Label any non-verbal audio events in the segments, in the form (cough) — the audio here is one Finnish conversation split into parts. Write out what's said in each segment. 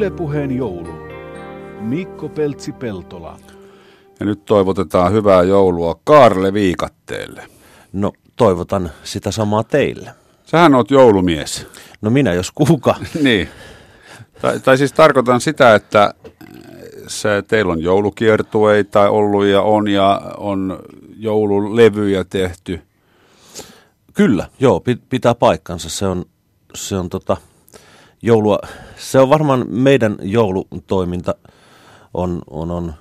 Ylepuheen joulu. Mikko Peltsi-Peltola. Ja nyt toivotetaan hyvää joulua Kaarle Viikatteelle. No toivotan sitä samaa teille. Sähän oot joulumies. No minä jos kuka. (laughs) niin. Tai, tai siis tarkoitan sitä, että se, teillä on joulukiertueita ollut ja on ja on joululevyjä tehty. Kyllä, joo, pitää paikkansa. Se on, se on tota, joulua, se on varmaan meidän joulutoiminta on, on, on,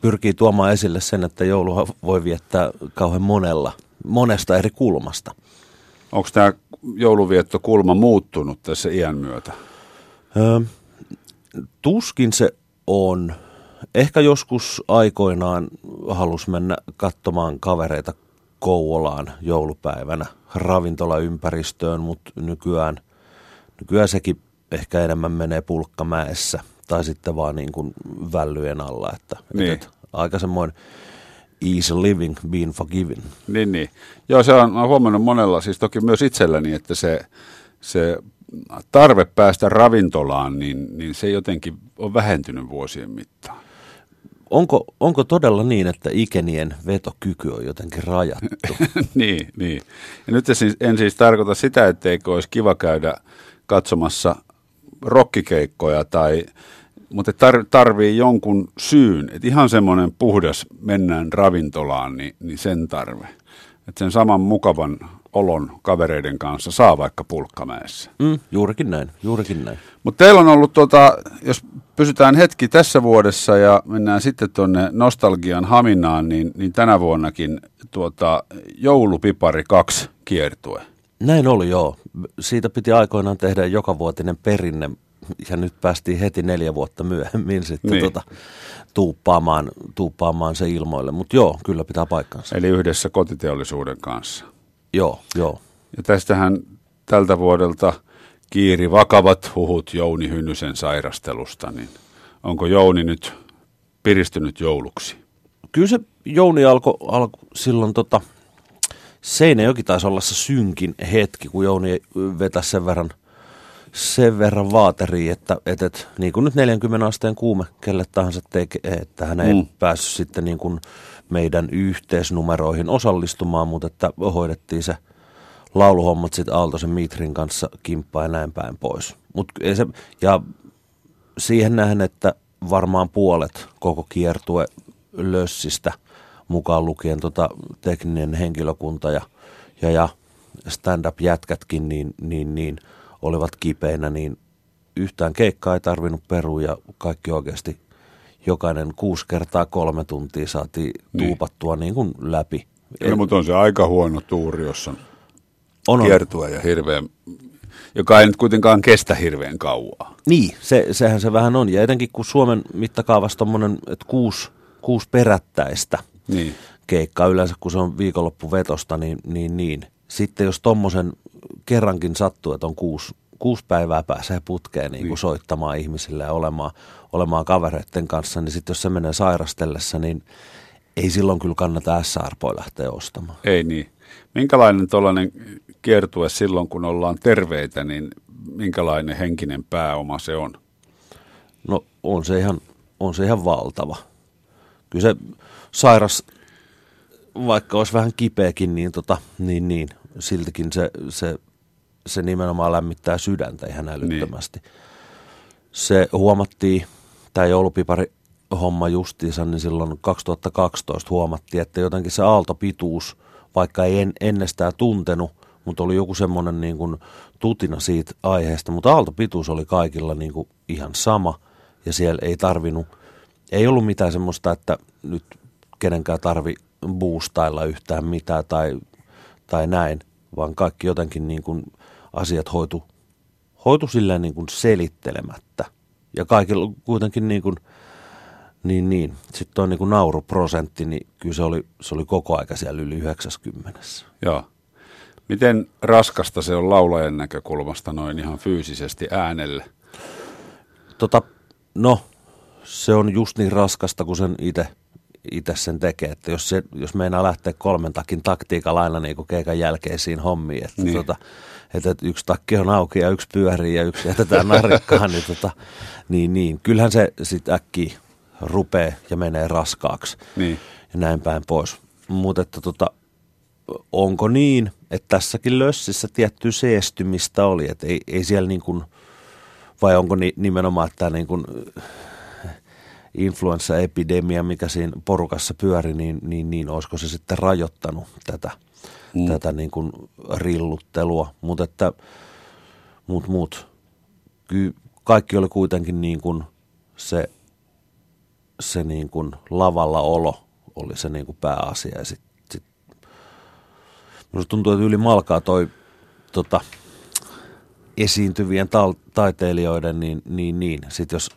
pyrkii tuomaan esille sen, että joulua voi viettää kauhean monella, monesta eri kulmasta. Onko tämä jouluviettokulma muuttunut tässä iän myötä? Öö, tuskin se on. Ehkä joskus aikoinaan halus mennä katsomaan kavereita Kouvolaan joulupäivänä ravintolaympäristöön, mutta nykyään, nykyään sekin ehkä enemmän menee pulkkamäessä tai sitten vaan niin kuin vällyjen alla, että, niin. että aika semmoinen easy living, being forgiven. Niin, niin. Joo, se on, on huomannut monella, siis toki myös itselläni, että se, se tarve päästä ravintolaan, niin, niin se jotenkin on vähentynyt vuosien mittaan. Onko, onko todella niin, että ikenien vetokyky on jotenkin rajattu? (laughs) niin, niin. Ja nyt en siis, en siis tarkoita sitä, etteikö olisi kiva käydä katsomassa rokkikeikkoja tai mutta tar, tarvii jonkun syyn, että ihan semmoinen puhdas mennään ravintolaan, niin, niin sen tarve. Että sen saman mukavan olon kavereiden kanssa saa vaikka pulkkamäessä. Mm, juurikin näin, juurikin näin. Mutta teillä on ollut, tota, jos pysytään hetki tässä vuodessa ja mennään sitten tuonne nostalgian haminaan, niin, niin tänä vuonnakin tuota, joulupipari 2 kiertue. Näin oli joo. Siitä piti aikoinaan tehdä joka vuotinen perinne ja nyt päästiin heti neljä vuotta myöhemmin sitten niin. tota, tuuppaamaan, tuuppaamaan se ilmoille. Mutta joo, kyllä pitää paikkansa. Eli yhdessä kotiteollisuuden kanssa. Joo, joo. Ja tästähän tältä vuodelta kiiri vakavat huhut Jouni Hynnysen sairastelusta, niin onko Jouni nyt piristynyt jouluksi? Kyllä se Jouni alkoi alko silloin tota, Seinäjoki taisi olla se synkin hetki, kun Jouni vetäisi sen verran, sen verran vaateriin, että, että, että niin kuin nyt 40 asteen kuume kelle tahansa tekee, että hän ei mm. päässyt sitten niin kuin meidän yhteisnumeroihin osallistumaan, mutta että hoidettiin se lauluhommat sitten Aaltosen Mitrin kanssa kimppaa ja näin päin pois. Mut se, ja siihen nähden, että varmaan puolet koko kiertue lössistä – mukaan lukien tota tekninen henkilökunta ja, ja, ja stand-up-jätkätkin, niin, niin, niin olivat kipeinä, niin yhtään keikkaa ei tarvinnut perua ja kaikki oikeasti jokainen kuusi kertaa kolme tuntia saatiin niin. tuupattua niin kuin läpi. No, mutta on se aika huono tuuri, jossa on, kiertua ja hirveän, joka ei nyt kuitenkaan kestä hirveän kauaa. Niin, se, sehän se vähän on. Ja etenkin kun Suomen mittakaavassa tuommoinen, että kuusi, kuusi perättäistä. Keikkaa yleensä, kun se on viikonloppuvetosta, niin, niin, niin. Sitten jos tommosen kerrankin sattuu, että on kuusi, kuusi päivää pääsee putkeen niin niin. soittamaan ihmisille ja olemaan, olemaan kavereiden kanssa, niin sitten jos se menee sairastellessa, niin ei silloin kyllä kannata SR-poi lähteä ostamaan. Ei niin. Minkälainen tuollainen kiertue silloin, kun ollaan terveitä, niin minkälainen henkinen pääoma se on? No on se ihan, on se ihan valtava. Kyllä se sairas, vaikka olisi vähän kipeäkin, niin, tota, niin, niin siltikin se, se, se nimenomaan lämmittää sydäntä ihan älyttömästi. Niin. Se huomattiin, tämä joulupipari homma justiinsa, niin silloin 2012 huomattiin, että jotenkin se aaltopituus, vaikka ei en, ennestään tuntenut, mutta oli joku semmoinen niin kuin tutina siitä aiheesta, mutta aaltopituus oli kaikilla niin kuin ihan sama ja siellä ei tarvinnut, ei ollut mitään semmoista, että nyt kenenkään tarvi boostailla yhtään mitään tai, tai näin, vaan kaikki jotenkin niin kuin asiat hoitu, hoitu silleen niin kuin selittelemättä. Ja kaikilla kuitenkin niin kuin, niin, niin. Sitten tuo niin kuin nauruprosentti, niin kyllä se oli, se oli koko aika siellä yli 90. Joo. Miten raskasta se on laulajan näkökulmasta noin ihan fyysisesti äänelle? Tota, no, se on just niin raskasta kuin sen itse itse sen tekee. Että jos, se, jos meinaa lähteä kolmen takin taktiikalla aina niin kuin keikan jälkeisiin hommiin, että, Niin. tota, että yksi takki on auki ja yksi pyörii ja yksi jätetään (laughs) narikkaan, niin, tota, niin, niin kyllähän se sitten äkkiä rupeaa ja menee raskaaksi Niin. ja näin päin pois. Mutta että tota, onko niin, että tässäkin lössissä tiettyä seestymistä oli, että ei, ei siellä niin kuin, vai onko ni, nimenomaan tämä niin kuin influenssaepidemia, mikä siinä porukassa pyöri, niin, niin, niin olisiko se sitten rajoittanut tätä, mm. tätä niin kuin rilluttelua, mutta että mut, mut, ky, kaikki oli kuitenkin niin kuin se, se niin kuin lavalla olo oli se niin kuin pääasia ja sit, sit, minusta tuntuu, että yli malkaa toi tota, esiintyvien tal- taiteilijoiden, niin, niin, niin. sitten jos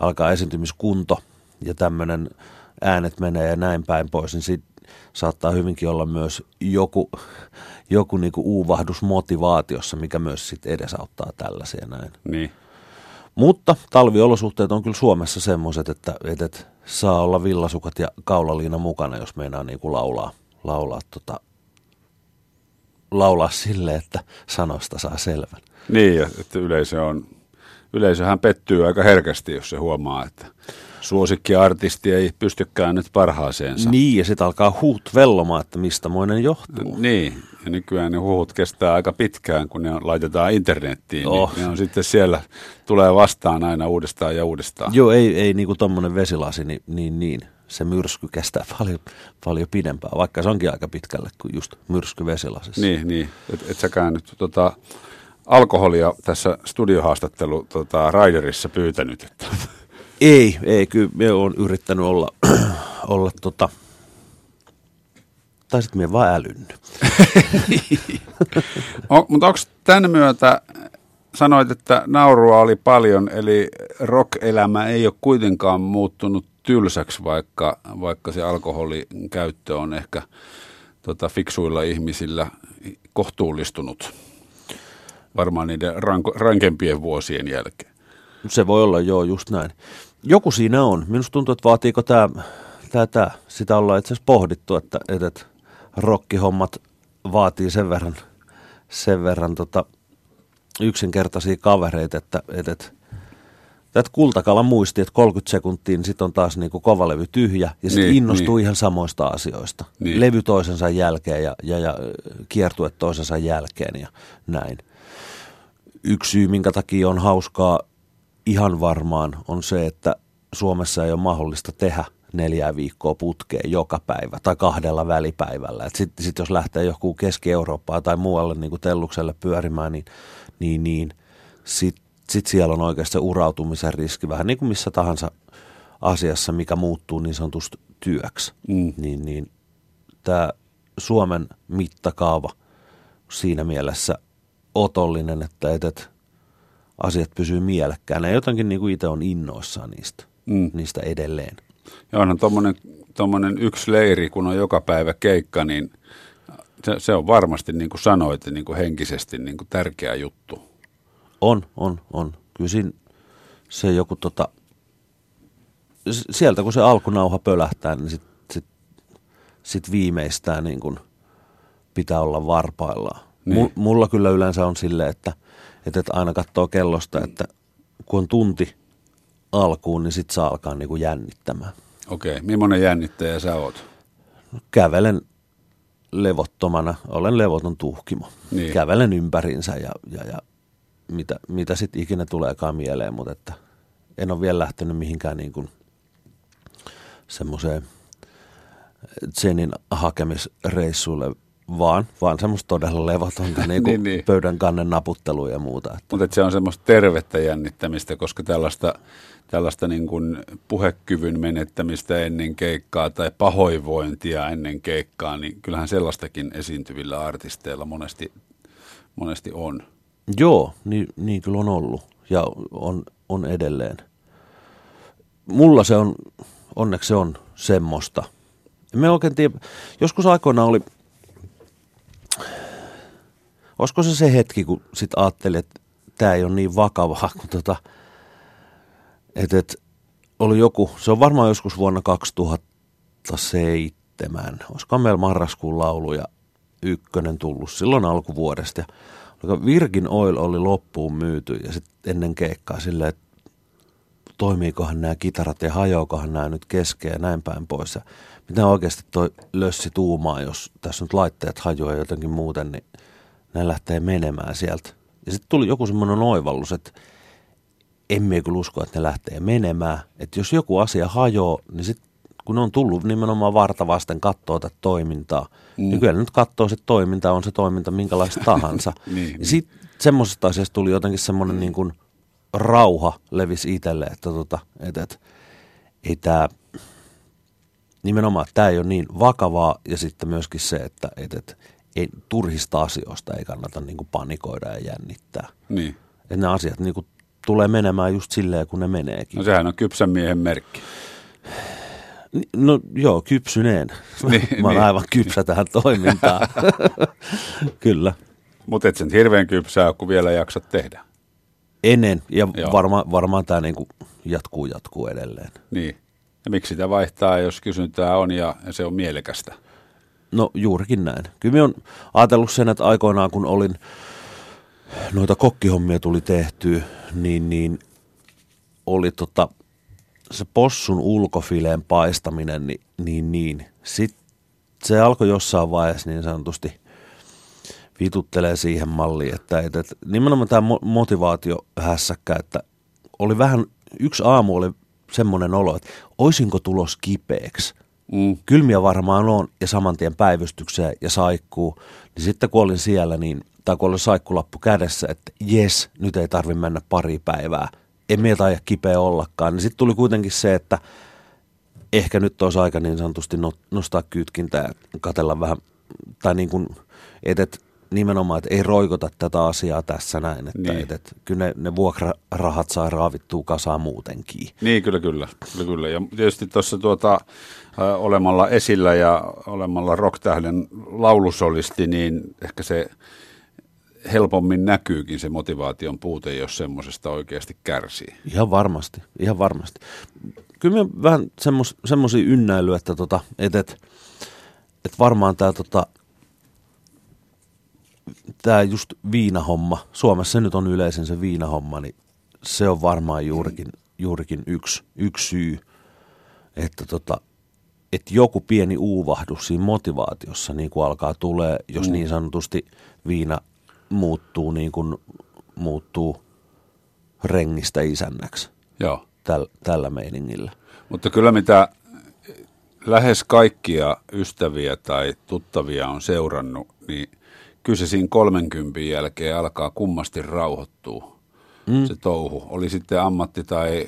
alkaa esiintymiskunto ja tämmöinen äänet menee ja näin päin pois, niin sit saattaa hyvinkin olla myös joku, joku niinku uuvahdus motivaatiossa, mikä myös sit edesauttaa tällaisia näin. Niin. Mutta talviolosuhteet on kyllä Suomessa semmoiset, että, että, saa olla villasukat ja kaulaliina mukana, jos meinaa niinku laulaa, laulaa, tota, laulaa sille, että sanosta saa selvän. Niin, ja että yleisö on, yleisöhän pettyy aika herkästi, jos se huomaa, että suosikkiartisti ei pystykään nyt parhaaseensa. Niin, ja sitten alkaa huut vellomaan, että mistä moinen johtuu. Niin, ja nykyään ne huhut kestää aika pitkään, kun ne on, laitetaan internettiin. Oh. Niin ne on sitten siellä, tulee vastaan aina uudestaan ja uudestaan. Joo, ei, ei niinku tommonen vesilasi, niin, niin, niin se myrsky kestää (laughs) paljon, paljon pidempään, vaikka se onkin aika pitkälle kuin just myrsky vesilasissa. Niin, niin. Et, et säkään nyt tota, alkoholia tässä studiohaastattelu tota, Raiderissa pyytänyt. Että. Ei, ei, kyllä me on yrittänyt olla, (clears throat) olla tota, tai sitten me vaan älynnyt. (laughs) O, mutta onko tämän myötä, sanoit, että naurua oli paljon, eli rock-elämä ei ole kuitenkaan muuttunut tylsäksi, vaikka, vaikka se alkoholin käyttö on ehkä tota, fiksuilla ihmisillä kohtuullistunut varmaan niiden ranko, rankempien vuosien jälkeen. Se voi olla, joo, just näin. Joku siinä on. Minusta tuntuu, että vaatiiko tämä, tämä, tämä. sitä ollaan itse asiassa pohdittu, että, että, että rokkihommat vaatii sen verran, sen verran tota, yksinkertaisia kavereita, että, että, että Tätä kultakalan muisti, että 30 sekuntia, niin sitten on taas niinku kovalevy tyhjä ja sitten Niin, niin, innostuu niin. ihan samoista asioista. Niin. Niin. Levy toisensa jälkeen ja, ja, ja kiertue toisensa jälkeen ja näin. Yksi syy, minkä takia on hauskaa ihan varmaan, on se, että Suomessa ei ole mahdollista tehdä neljää viikkoa putkeen joka päivä tai kahdella välipäivällä. Sitten sit jos lähtee joku Keski-Eurooppaan tai muualle niin kuin Tellukselle pyörimään, niin, niin, niin sitten sit siellä on oikeasti se urautumisen riski, vähän niin kuin missä tahansa asiassa, mikä muuttuu niin sanotusti työksi. Mm. Niin, niin tämä Suomen mittakaava siinä mielessä otollinen, että, että, että asiat pysyy mielekkäänä. Jotenkin niin kuin itse on innoissaan niistä, Mm. niistä edelleen. Ja onhan tommonen, tommonen yksi leiri, kun on joka päivä keikka, niin se, se on varmasti, niin kuin sanoit, niin kuin henkisesti niin kuin tärkeä juttu. On, on, on. Kyllä siinä se joku tota, sieltä kun se alkunauha pölähtää, niin sit, sit, sit viimeistään niin kuin pitää olla varpaillaan. Niin. Mulla kyllä yleensä on silleen, että, että, aina katsoo kellosta, että kun on tunti alkuun, niin sit saa alkaa niin kuin jännittämään. Okei, millainen jännittäjä sä oot? Kävelen levottomana, olen levoton tuhkimo. Niin. Kävelen ympärinsä ja, ja, ja mitä, mitä sitten ikinä tuleekaan mieleen, mutta että en ole vielä lähtenyt mihinkään niin kuin semmoiseen Zenin hakemisreissuille, vaan, vaan semmoista todella levotonta (laughs) niin kuin Niin, niin, pöydän kannen naputtelua ja muuta. Että Mutta se on semmoista tervettä jännittämistä, koska tällaista, tällaista niin kuin puhekyvyn menettämistä ennen keikkaa tai pahoinvointia ennen keikkaa, niin kyllähän sellaistakin esiintyvillä artisteilla monesti, monesti on. Joo, niin, niin kyllä on ollut ja on, on edelleen. Mulla se on, onneksi se on semmoista. Mä oikein tiedä, joskus aikoinaan oli, olisiko se se hetki, kun sit ajattelin, että tämä ei ole niin vakavaa, (laughs) kun tota, että et, oli joku, se on varmaan joskus vuonna 2007. Olisiko meillä marraskuun laulu ja ykkönen tullut silloin alkuvuodesta. Ja Virgin Oil oli loppuun myyty ja sitten ennen keikkaa silleen, että toimiikohan nämä kitarat ja hajoakohan nämä nyt keskeä ja näin päin pois. Ja mitä oikeasti toi lössi tuumaa, jos tässä nyt laitteet hajoaa jotenkin muuten, niin ne lähtee menemään sieltä. Ja sitten tuli joku semmoinen oivallus, että emme kyllä usko, että ne lähtee menemään. Että jos joku asia hajoaa, niin sitten kun ne on tullut nimenomaan varta vasten katsoa tätä toimintaa, mm. niin kyllä nyt katsoo se toiminta, on se toiminta minkälaista tahansa. (laughs) niin, ja sitten semmoisesta asiasta tuli jotenkin semmoinen niin kuin rauha levisi itselle, että tota, et, et, ei tämä, nimenomaan tämä ei ole niin vakavaa ja sitten myöskin se, että et, et, ei, turhista asioista ei kannata niin kuin panikoida ja jännittää. Niin. Että ne asiat niin kuin tulee menemään just silleen, kun ne meneekin. No sehän on kypsän miehen merkki. No joo, kypsyneen. Niin, (laughs) Mä oon niin. aivan kypsä tähän toimintaan. (laughs) Kyllä. Mutta et sen hirveän kypsää, kun vielä jaksat tehdä. Ennen, ja varma, varmaan tämä niinku jatkuu, jatkuu edelleen. Niin. Ja miksi sitä vaihtaa, jos kysyntää on ja, ja se on mielekästä? No juurikin näin. Kyllä mä oon ajatellut sen, että aikoinaan kun olin, noita kokkihommia tuli tehtyä, niin, niin oli tota, se possun ulkofileen paistaminen, niin, niin, niin. Sitten se alkoi jossain vaiheessa niin sanotusti vituttelee siihen malliin, että, että, että nimenomaan tämä motivaatio hässäkkä, että oli vähän, yksi aamu oli semmoinen olo, että oisinko tulos kipeäksi. Mm. Kylmiä varmaan on ja saman tien päivystykseen ja saikkuu. Niin sitten kun olin siellä, niin, tai kun oli saikkulappu kädessä, että jes, nyt ei tarvi mennä pari päivää, en mieltä aja kipeä ollakaan. Niin sitten tuli kuitenkin se, että ehkä nyt olisi aika niin sanotusti nostaa kytkintä ja katella vähän, tai niin kuin, että et, nimenomaan, että ei roikota tätä asiaa tässä näin, että niin. et, et, kyllä ne, ne vuokrarahat saa raavittua kasaan muutenkin. Niin, kyllä, kyllä. kyllä, kyllä. Ja tietysti tuossa tuota, olemalla esillä ja olemalla rocktähden laulusolisti, niin ehkä se helpommin näkyykin se motivaation puute, jos semmoisesta oikeasti kärsii. Ihan varmasti, ihan varmasti. Kyllä me vähän semmos, semmoisia ynnäilyä, että tota, et, et, et varmaan tämä tota, tää just viinahomma, Suomessa nyt on yleisen se viinahomma, niin se on varmaan juurikin, juurikin yksi, yksi syy, että tota, että joku pieni uuvahdus siinä motivaatiossa niin kuin alkaa tulee, jos mm. niin sanotusti viina muuttuu niin kuin muuttuu rengistä isännäksi Joo. Täl, tällä meiningillä. Mutta kyllä mitä lähes kaikkia ystäviä tai tuttavia on seurannut, niin kyllä se siinä 30 jälkeen alkaa kummasti rauhoittua mm. se touhu. Oli sitten ammatti tai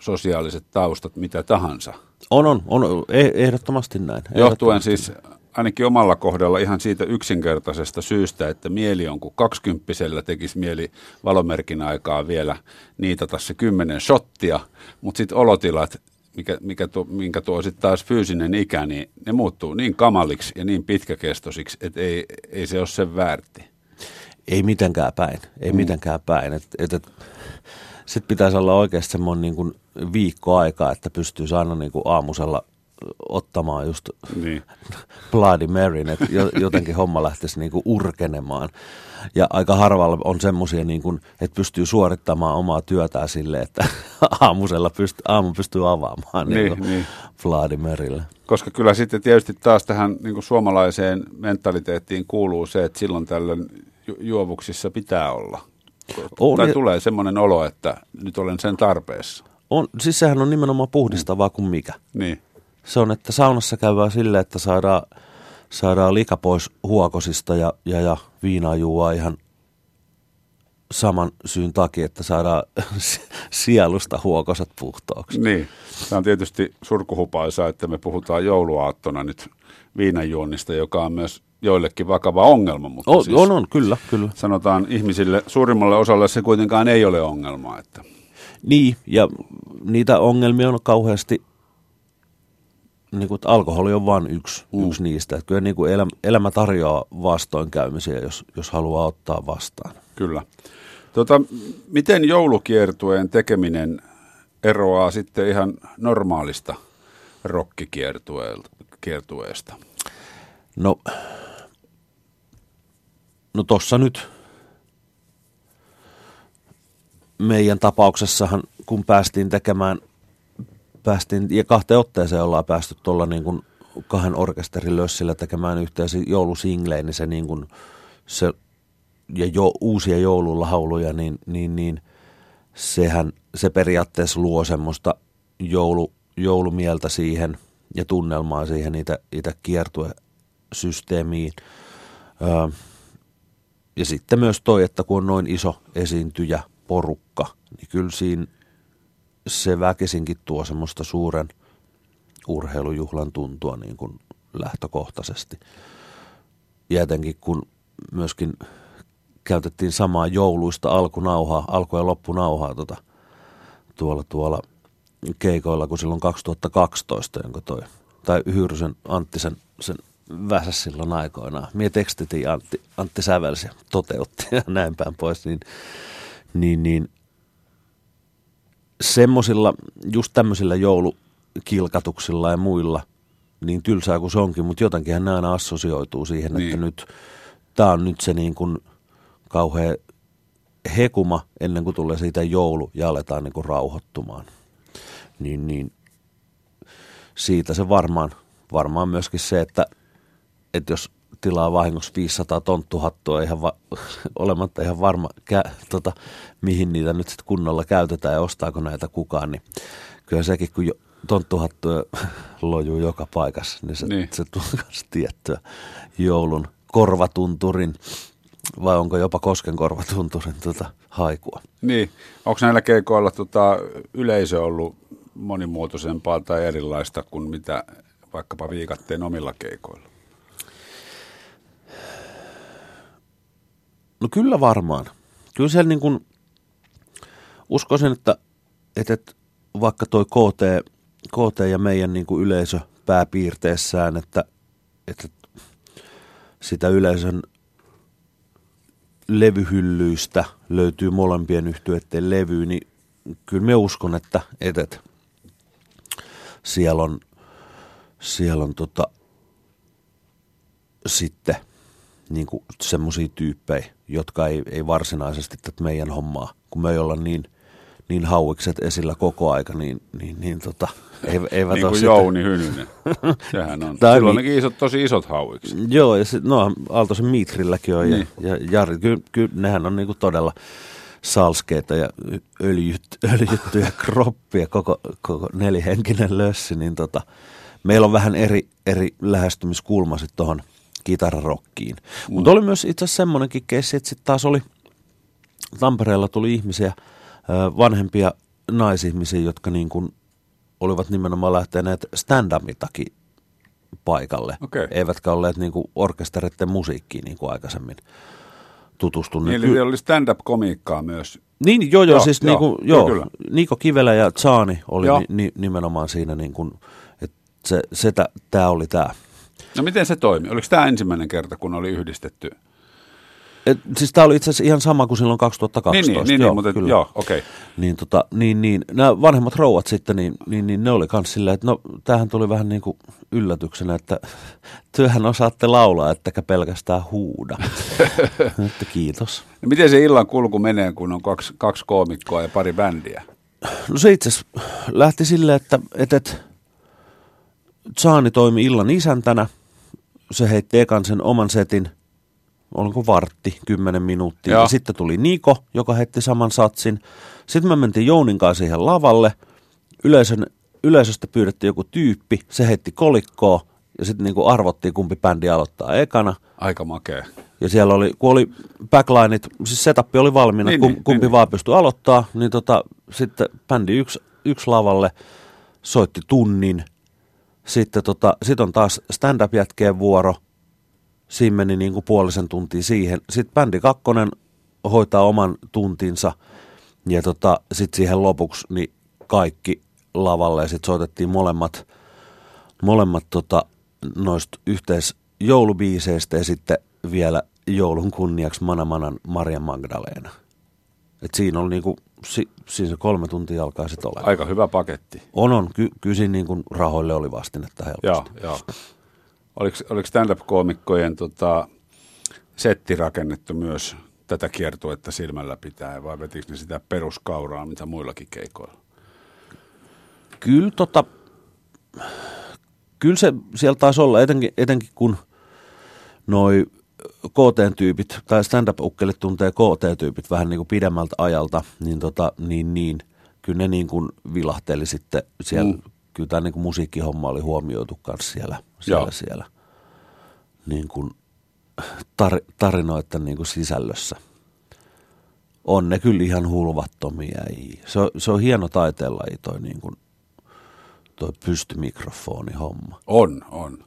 sosiaaliset taustat, mitä tahansa. On, on, on e- ehdottomasti näin. Johtuen siis ainakin omalla kohdalla ihan siitä yksinkertaisesta syystä, että mieli on kuin kaksikymppisellä tekisi mieli valomerkin aikaa vielä niitata se kymmenen shottia, mutta sitten olotilat, mikä, mikä tuo, minkä tuo sitten taas fyysinen ikä, niin ne muuttuu niin kamaliksi ja niin pitkäkestoisiksi, että ei, ei se ole sen väärti. Ei mitenkään päin, ei mm. mitenkään päin. Et, et, et, sitten pitäisi olla oikeasti semmoinen niin kuin viikko aikaa, että pystyisi aina niin kuin aamusella ottamaan just niin. (laughs) Bloody Maryn, että jotenkin homma lähtisi niinku urkenemaan. Ja aika harvalla on semmoisia, niinku, että pystyy suorittamaan omaa työtään sille, että (laughs) aamusella pystyy, aamu pystyy avaamaan niin, niin. Bloody Marylle. Koska kyllä sitten tietysti taas tähän niin suomalaiseen mentaliteettiin kuuluu se, että silloin tällöin ju- juovuksissa pitää olla. On, tai tulee semmoinen olo, että nyt olen sen tarpeessa. On, siis sehän on nimenomaan puhdistavaa kuin mikä. Niin se on, että saunassa käydään silleen, että saadaan, saadaan lika pois huokosista ja, ja, ja viinaa juua ihan saman syyn takia, että saadaan (laughs) sielusta huokoset puhtaaksi. Niin, tämä on tietysti surkuhupaisa, että me puhutaan jouluaattona nyt viinanjuonnista, joka on myös joillekin vakava ongelma. Mutta on, siis on, on, kyllä, kyllä. Sanotaan ihmisille, suurimmalle osalle se kuitenkaan ei ole ongelma. Että. Niin, ja niitä ongelmia on kauheasti niin kuin, että alkoholi on vain yksi, mm. yksi niistä. Että kyllä niin kuin elämä, elämä tarjoaa vastoinkäymisiä, jos, jos haluaa ottaa vastaan. Kyllä. Tota, miten joulukiertueen tekeminen eroaa sitten ihan normaalista rokkikiertueesta? No, no tossa nyt meidän tapauksessahan, kun päästiin tekemään, päästiin, ja kahteen otteeseen ollaan päästy tuolla niin kuin kahden orkesterin lössillä tekemään yhteisiä joulusinglejä, niin se niin kuin, se, ja jo, uusia joululauluja, niin, niin, niin sehän, se periaatteessa luo semmoista joulu, joulumieltä siihen ja tunnelmaa siihen niitä, niitä kiertuesysteemiin. Öö, ja sitten myös toi, että kun on noin iso esiintyjä porukka, niin kyllä siinä se väkisinkin tuo semmoista suuren urheilujuhlan tuntua niin kuin lähtökohtaisesti. Ja etenkin kun myöskin käytettiin samaa jouluista alkunauhaa, alku- ja loppunauhaa tuota, tuolla, tuolla keikoilla kuin silloin 2012, jonka toi, tai Hyyrysen Antti sen, sen väsäs silloin aikoinaan. Mie tekstitin Antti, Antti sävelsi toteutti ja (laughs) näin päin pois, niin, niin, niin semmosilla, just tämmöisillä joulukilkatuksilla ja muilla, niin tylsää kuin se onkin, mutta jotenkinhan ne aina assosioituu siihen, niin. että nyt tämä on nyt se niin kuin kauhean hekuma ennen kuin tulee siitä joulu ja aletaan niin kuin rauhoittumaan. Niin, niin siitä se varmaan, varmaan myöskin se, että, että jos tilaa vahingossa 500 tonttuhattua ihan va- (laughs) olematta ihan varma, kä- tota, mihin niitä nyt sitten kunnolla käytetään ja ostaako näitä kukaan, niin kyllä sekin, kun jo, tonttuhattuja (laughs) lojuu joka paikassa, niin se, niin. se tulee tiettyä joulun korvatunturin vai onko jopa kosken korvatunturin tuota haikua. Niin, onko näillä keikoilla tota, yleisö ollut monimuotoisempaa tai erilaista kuin mitä vaikkapa viikatteen omilla keikoilla? No kyllä varmaan. Kyllä siellä niin kuin, uskoisin, että, että vaikka toi KT, KT ja meidän niin kuin yleisö pääpiirteessään, että, että sitä yleisön levyhyllyistä löytyy molempien yhtyeiden levy, niin kyllä me uskon, että, että, että siellä on, siellä on tota, sitten niin semmoisia tyyppejä, jotka ei, ei varsinaisesti tätä meidän hommaa, kun me ei olla niin, niin hauikset esillä koko aika, niin, niin, niin tota, ei, eivät niin kuin Jouni Hynynen. (laughs) Sehän on. Tai Silloin mi- isot, tosi isot hauiksi. Joo, ja sit, no Aaltosen Mitrilläkin on, niin. ja, ja Jari, kyllä, kyllä nehän on niinku todella salskeita ja öljyt, (laughs) öljyttyjä kroppia, koko, koko nelihenkinen lössi, niin tota, meillä on vähän eri, eri lähestymiskulma sitten tuohon kitararokkiin. Mm. Mutta oli myös itse asiassa semmoinenkin keissi, että sitten taas oli, Tampereella tuli ihmisiä, vanhempia naisihmisiä, jotka niin kuin olivat nimenomaan lähteneet stand paikalle, okay. eivätkä olleet niin kuin orkestereiden musiikkiin niin kuin aikaisemmin tutustuneet. Niin, eli oli stand-up-komiikkaa myös. Niin, joo, joo, joo siis joo, niin kuin, joo, kyllä. Niko Kivelä ja Saani oli ni, ni, nimenomaan siinä, niin kuin, että se, se tämä oli tämä. No miten se toimi? Oliko tämä ensimmäinen kerta, kun oli yhdistetty et, siis tämä oli itse asiassa ihan sama kuin silloin 2012. Niin, niin, niin, joo, mutta kyllä. joo, okei. Okay. Niin, tota, niin, niin, nämä vanhemmat rouvat sitten, niin, niin, niin ne oli myös silleen, että no tämähän tuli vähän niin kuin yllätyksenä, että (laughs) työhän osaatte laulaa, ettekä pelkästään huuda. (laughs) että kiitos. No miten se illan kulku menee, kun on kaksi, kaksi koomikkoa ja pari bändiä? No se itse lähti silleen, että, että, että Saani toimi illan isäntänä, se heitti ekan sen oman setin – oliko vartti, kymmenen minuuttia. Joo. Ja sitten tuli Niko, joka heitti saman satsin. Sitten me mentiin Jounin kanssa siihen lavalle. Yleisön, yleisöstä pyydettiin joku tyyppi, se heitti kolikkoa ja sitten niinku arvottiin, kumpi bändi aloittaa ekana. Aika makea. Ja siellä oli, kun oli backlineit, siis setup oli valmiina, niin, niin, kumpi niin. vaan pystyi aloittaa, niin tota, sitten bändi yksi, yksi lavalle soitti tunnin. Sitten tota, sit on taas stand-up-jätkeen vuoro – Siinä meni niin kuin puolisen tuntia siihen. Sitten bändi kakkonen hoitaa oman tuntinsa ja tota, sitten siihen lopuksi niin kaikki lavalle ja sitten soitettiin molemmat, molemmat tota, noista yhteisjoulubiiseistä ja sitten vielä joulun kunniaksi Manamanan Maria Magdalena. Et siinä oli niinku si, siinä se kolme tuntia alkaa sitten olemaan. Aika hyvä paketti. On, on. Ky, kysin niin kuin rahoille oli vastinetta helposti. Joo, joo. Oliko, oliko stand-up-koomikkojen tota, setti rakennettu myös tätä kiertuetta silmällä pitää vai vetikö ne sitä peruskauraa, mitä muillakin keikoilla? Kyllä, tota, kyllä se siellä taisi olla, etenkin, etenkin kun noi KT-tyypit tai stand-up-ukkelit tuntee KT-tyypit vähän niin kuin pidemmältä ajalta, niin, tota, niin, niin kyllä ne niin kuin vilahteli sitten siellä. Mm. Kyllä tämä niin kuin musiikkihomma oli huomioitu myös siellä, siellä, siellä niin kuin tar, tarinoiden niin kuin sisällössä. On ne kyllä ihan hulvattomia. Se on, se on hieno taiteenlaji toi, niin kuin, toi pystymikrofoni homma. On, on.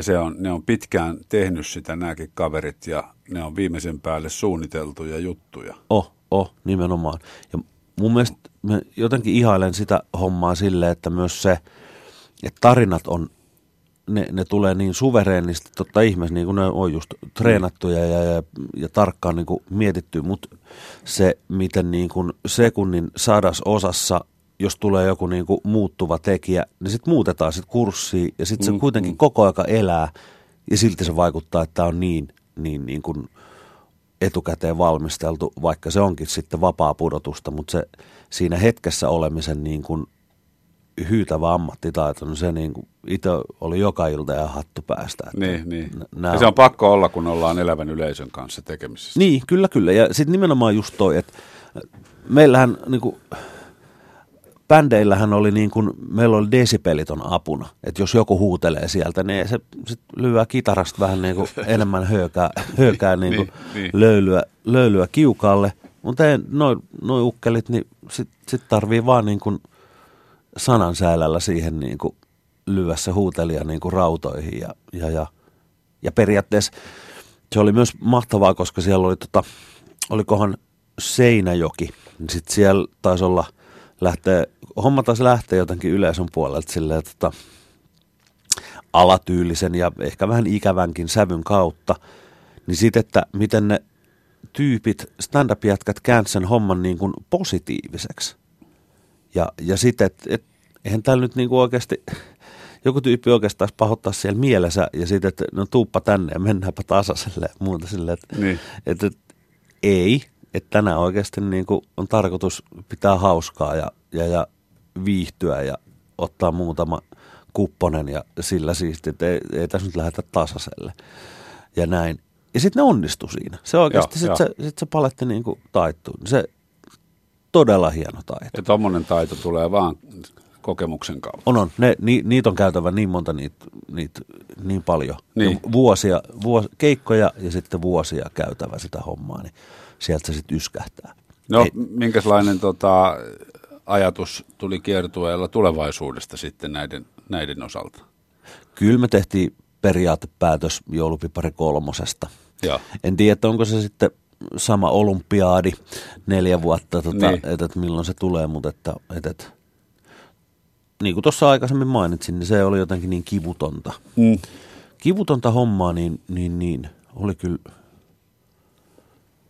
Ja se on, ne on pitkään tehnyt sitä nämäkin kaverit ja ne on viimeisen päälle suunniteltuja juttuja. Oh, oh, nimenomaan. Ja mun mielestä mä jotenkin ihailen sitä hommaa sille, että myös se, että tarinat on, ne, ne tulee niin suvereenisti totta ihmeessä, niin kuin ne on just treenattuja ja, ja, ja tarkkaan niin kuin mietitty, mutta se, miten niin kuin sekunnin sadas osassa jos tulee joku niin kuin muuttuva tekijä, niin sitten muutetaan sitten kurssia ja sitten se mm, kuitenkin mm. koko aika elää ja silti se vaikuttaa, että tämä on niin, niin, niin kuin etukäteen valmisteltu, vaikka se onkin sitten vapaa pudotusta, mutta se siinä hetkessä olemisen niin kuin hyytävä ammattitaito, niin se niin kuin itse oli joka ilta ja hattu päästä. Että niin, niin. ja se on pakko olla, kun ollaan elävän yleisön kanssa tekemisissä. Niin, kyllä, kyllä. Ja sitten nimenomaan just toi, että meillähän niin kuin, bändeillähän oli niin kuin, meillä oli desipelit on apuna. Että jos joku huutelee sieltä, niin se sit lyö kitarasta vähän niin kuin (laughs) enemmän höykää, höykää niin kuin niin, niin. Löylyä, löylyä kiukalle. Mutta noin noi ukkelit, niin sitten sit tarvii vaan niin kuin sanansäälällä siihen niin kuin lyödä se huutelija niin kuin rautoihin. Ja, ja, ja, ja periaatteessa se oli myös mahtavaa, koska siellä oli tota, olikohan Seinäjoki. Sitten siellä taisi olla – lähtee, homma taas lähtee jotenkin yleisön puolelta silleen, tota, alatyylisen ja ehkä vähän ikävänkin sävyn kautta, niin sitten, että miten ne tyypit, stand-up-jätkät käänsi sen homman niin kuin positiiviseksi. Ja, ja sitten, että et, eihän täällä nyt niin kuin oikeasti, joku tyyppi oikeastaan pahoittaa siellä mielessä ja sitten, että no tuuppa tänne ja mennäänpä tasaiselle ja muuta silleen, että, niin. että, että ei, että tänään oikeasti niin kuin on tarkoitus pitää hauskaa ja, ja, ja viihtyä ja ottaa muutama kupponen ja sillä siisti, että ei, ei tässä nyt lähdetä tasaiselle ja näin. Ja sitten ne onnistu siinä. Se oikeasti sitten se, sit se paletti niin kuin taittuu. Se todella hieno taito. Ja tuommoinen taito tulee vaan kokemuksen kautta. On, on. Ne, ni, niitä on käytävä niin monta, niitä, niitä niin paljon. Niin. vuosia, vuos, keikkoja ja sitten vuosia käytävä sitä hommaa. Niin sieltä se sitten yskähtää. No, Ei. minkälainen tota, ajatus tuli kiertueella tulevaisuudesta sitten näiden, näiden osalta? Kyllä me tehtiin periaatepäätös joulupipari kolmosesta. Ja. En tiedä, onko se sitten sama olympiaadi neljä vuotta, tota, niin. että, että milloin se tulee, mutta että, että, että niin kuin tuossa aikaisemmin mainitsin, niin se oli jotenkin niin kivutonta. Mm. Kivutonta hommaa, niin, niin, niin oli kyllä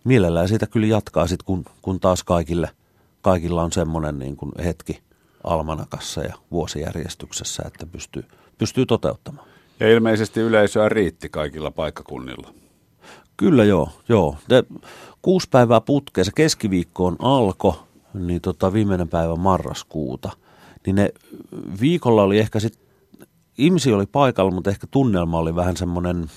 mielellään siitä kyllä jatkaa sit, kun, kun taas kaikille, kaikilla on semmoinen niin kuin hetki almanakassa ja vuosijärjestyksessä, että pystyy, pystyy toteuttamaan. Ja ilmeisesti yleisöä riitti kaikilla paikkakunnilla. Kyllä joo, joo. Te, kuusi päivää putkeen, se keskiviikkoon alko, niin tota, viimeinen päivä marraskuuta. Niin ne viikolla oli ehkä sitten, ihmisiä oli paikalla, mutta ehkä tunnelma oli vähän semmoinen –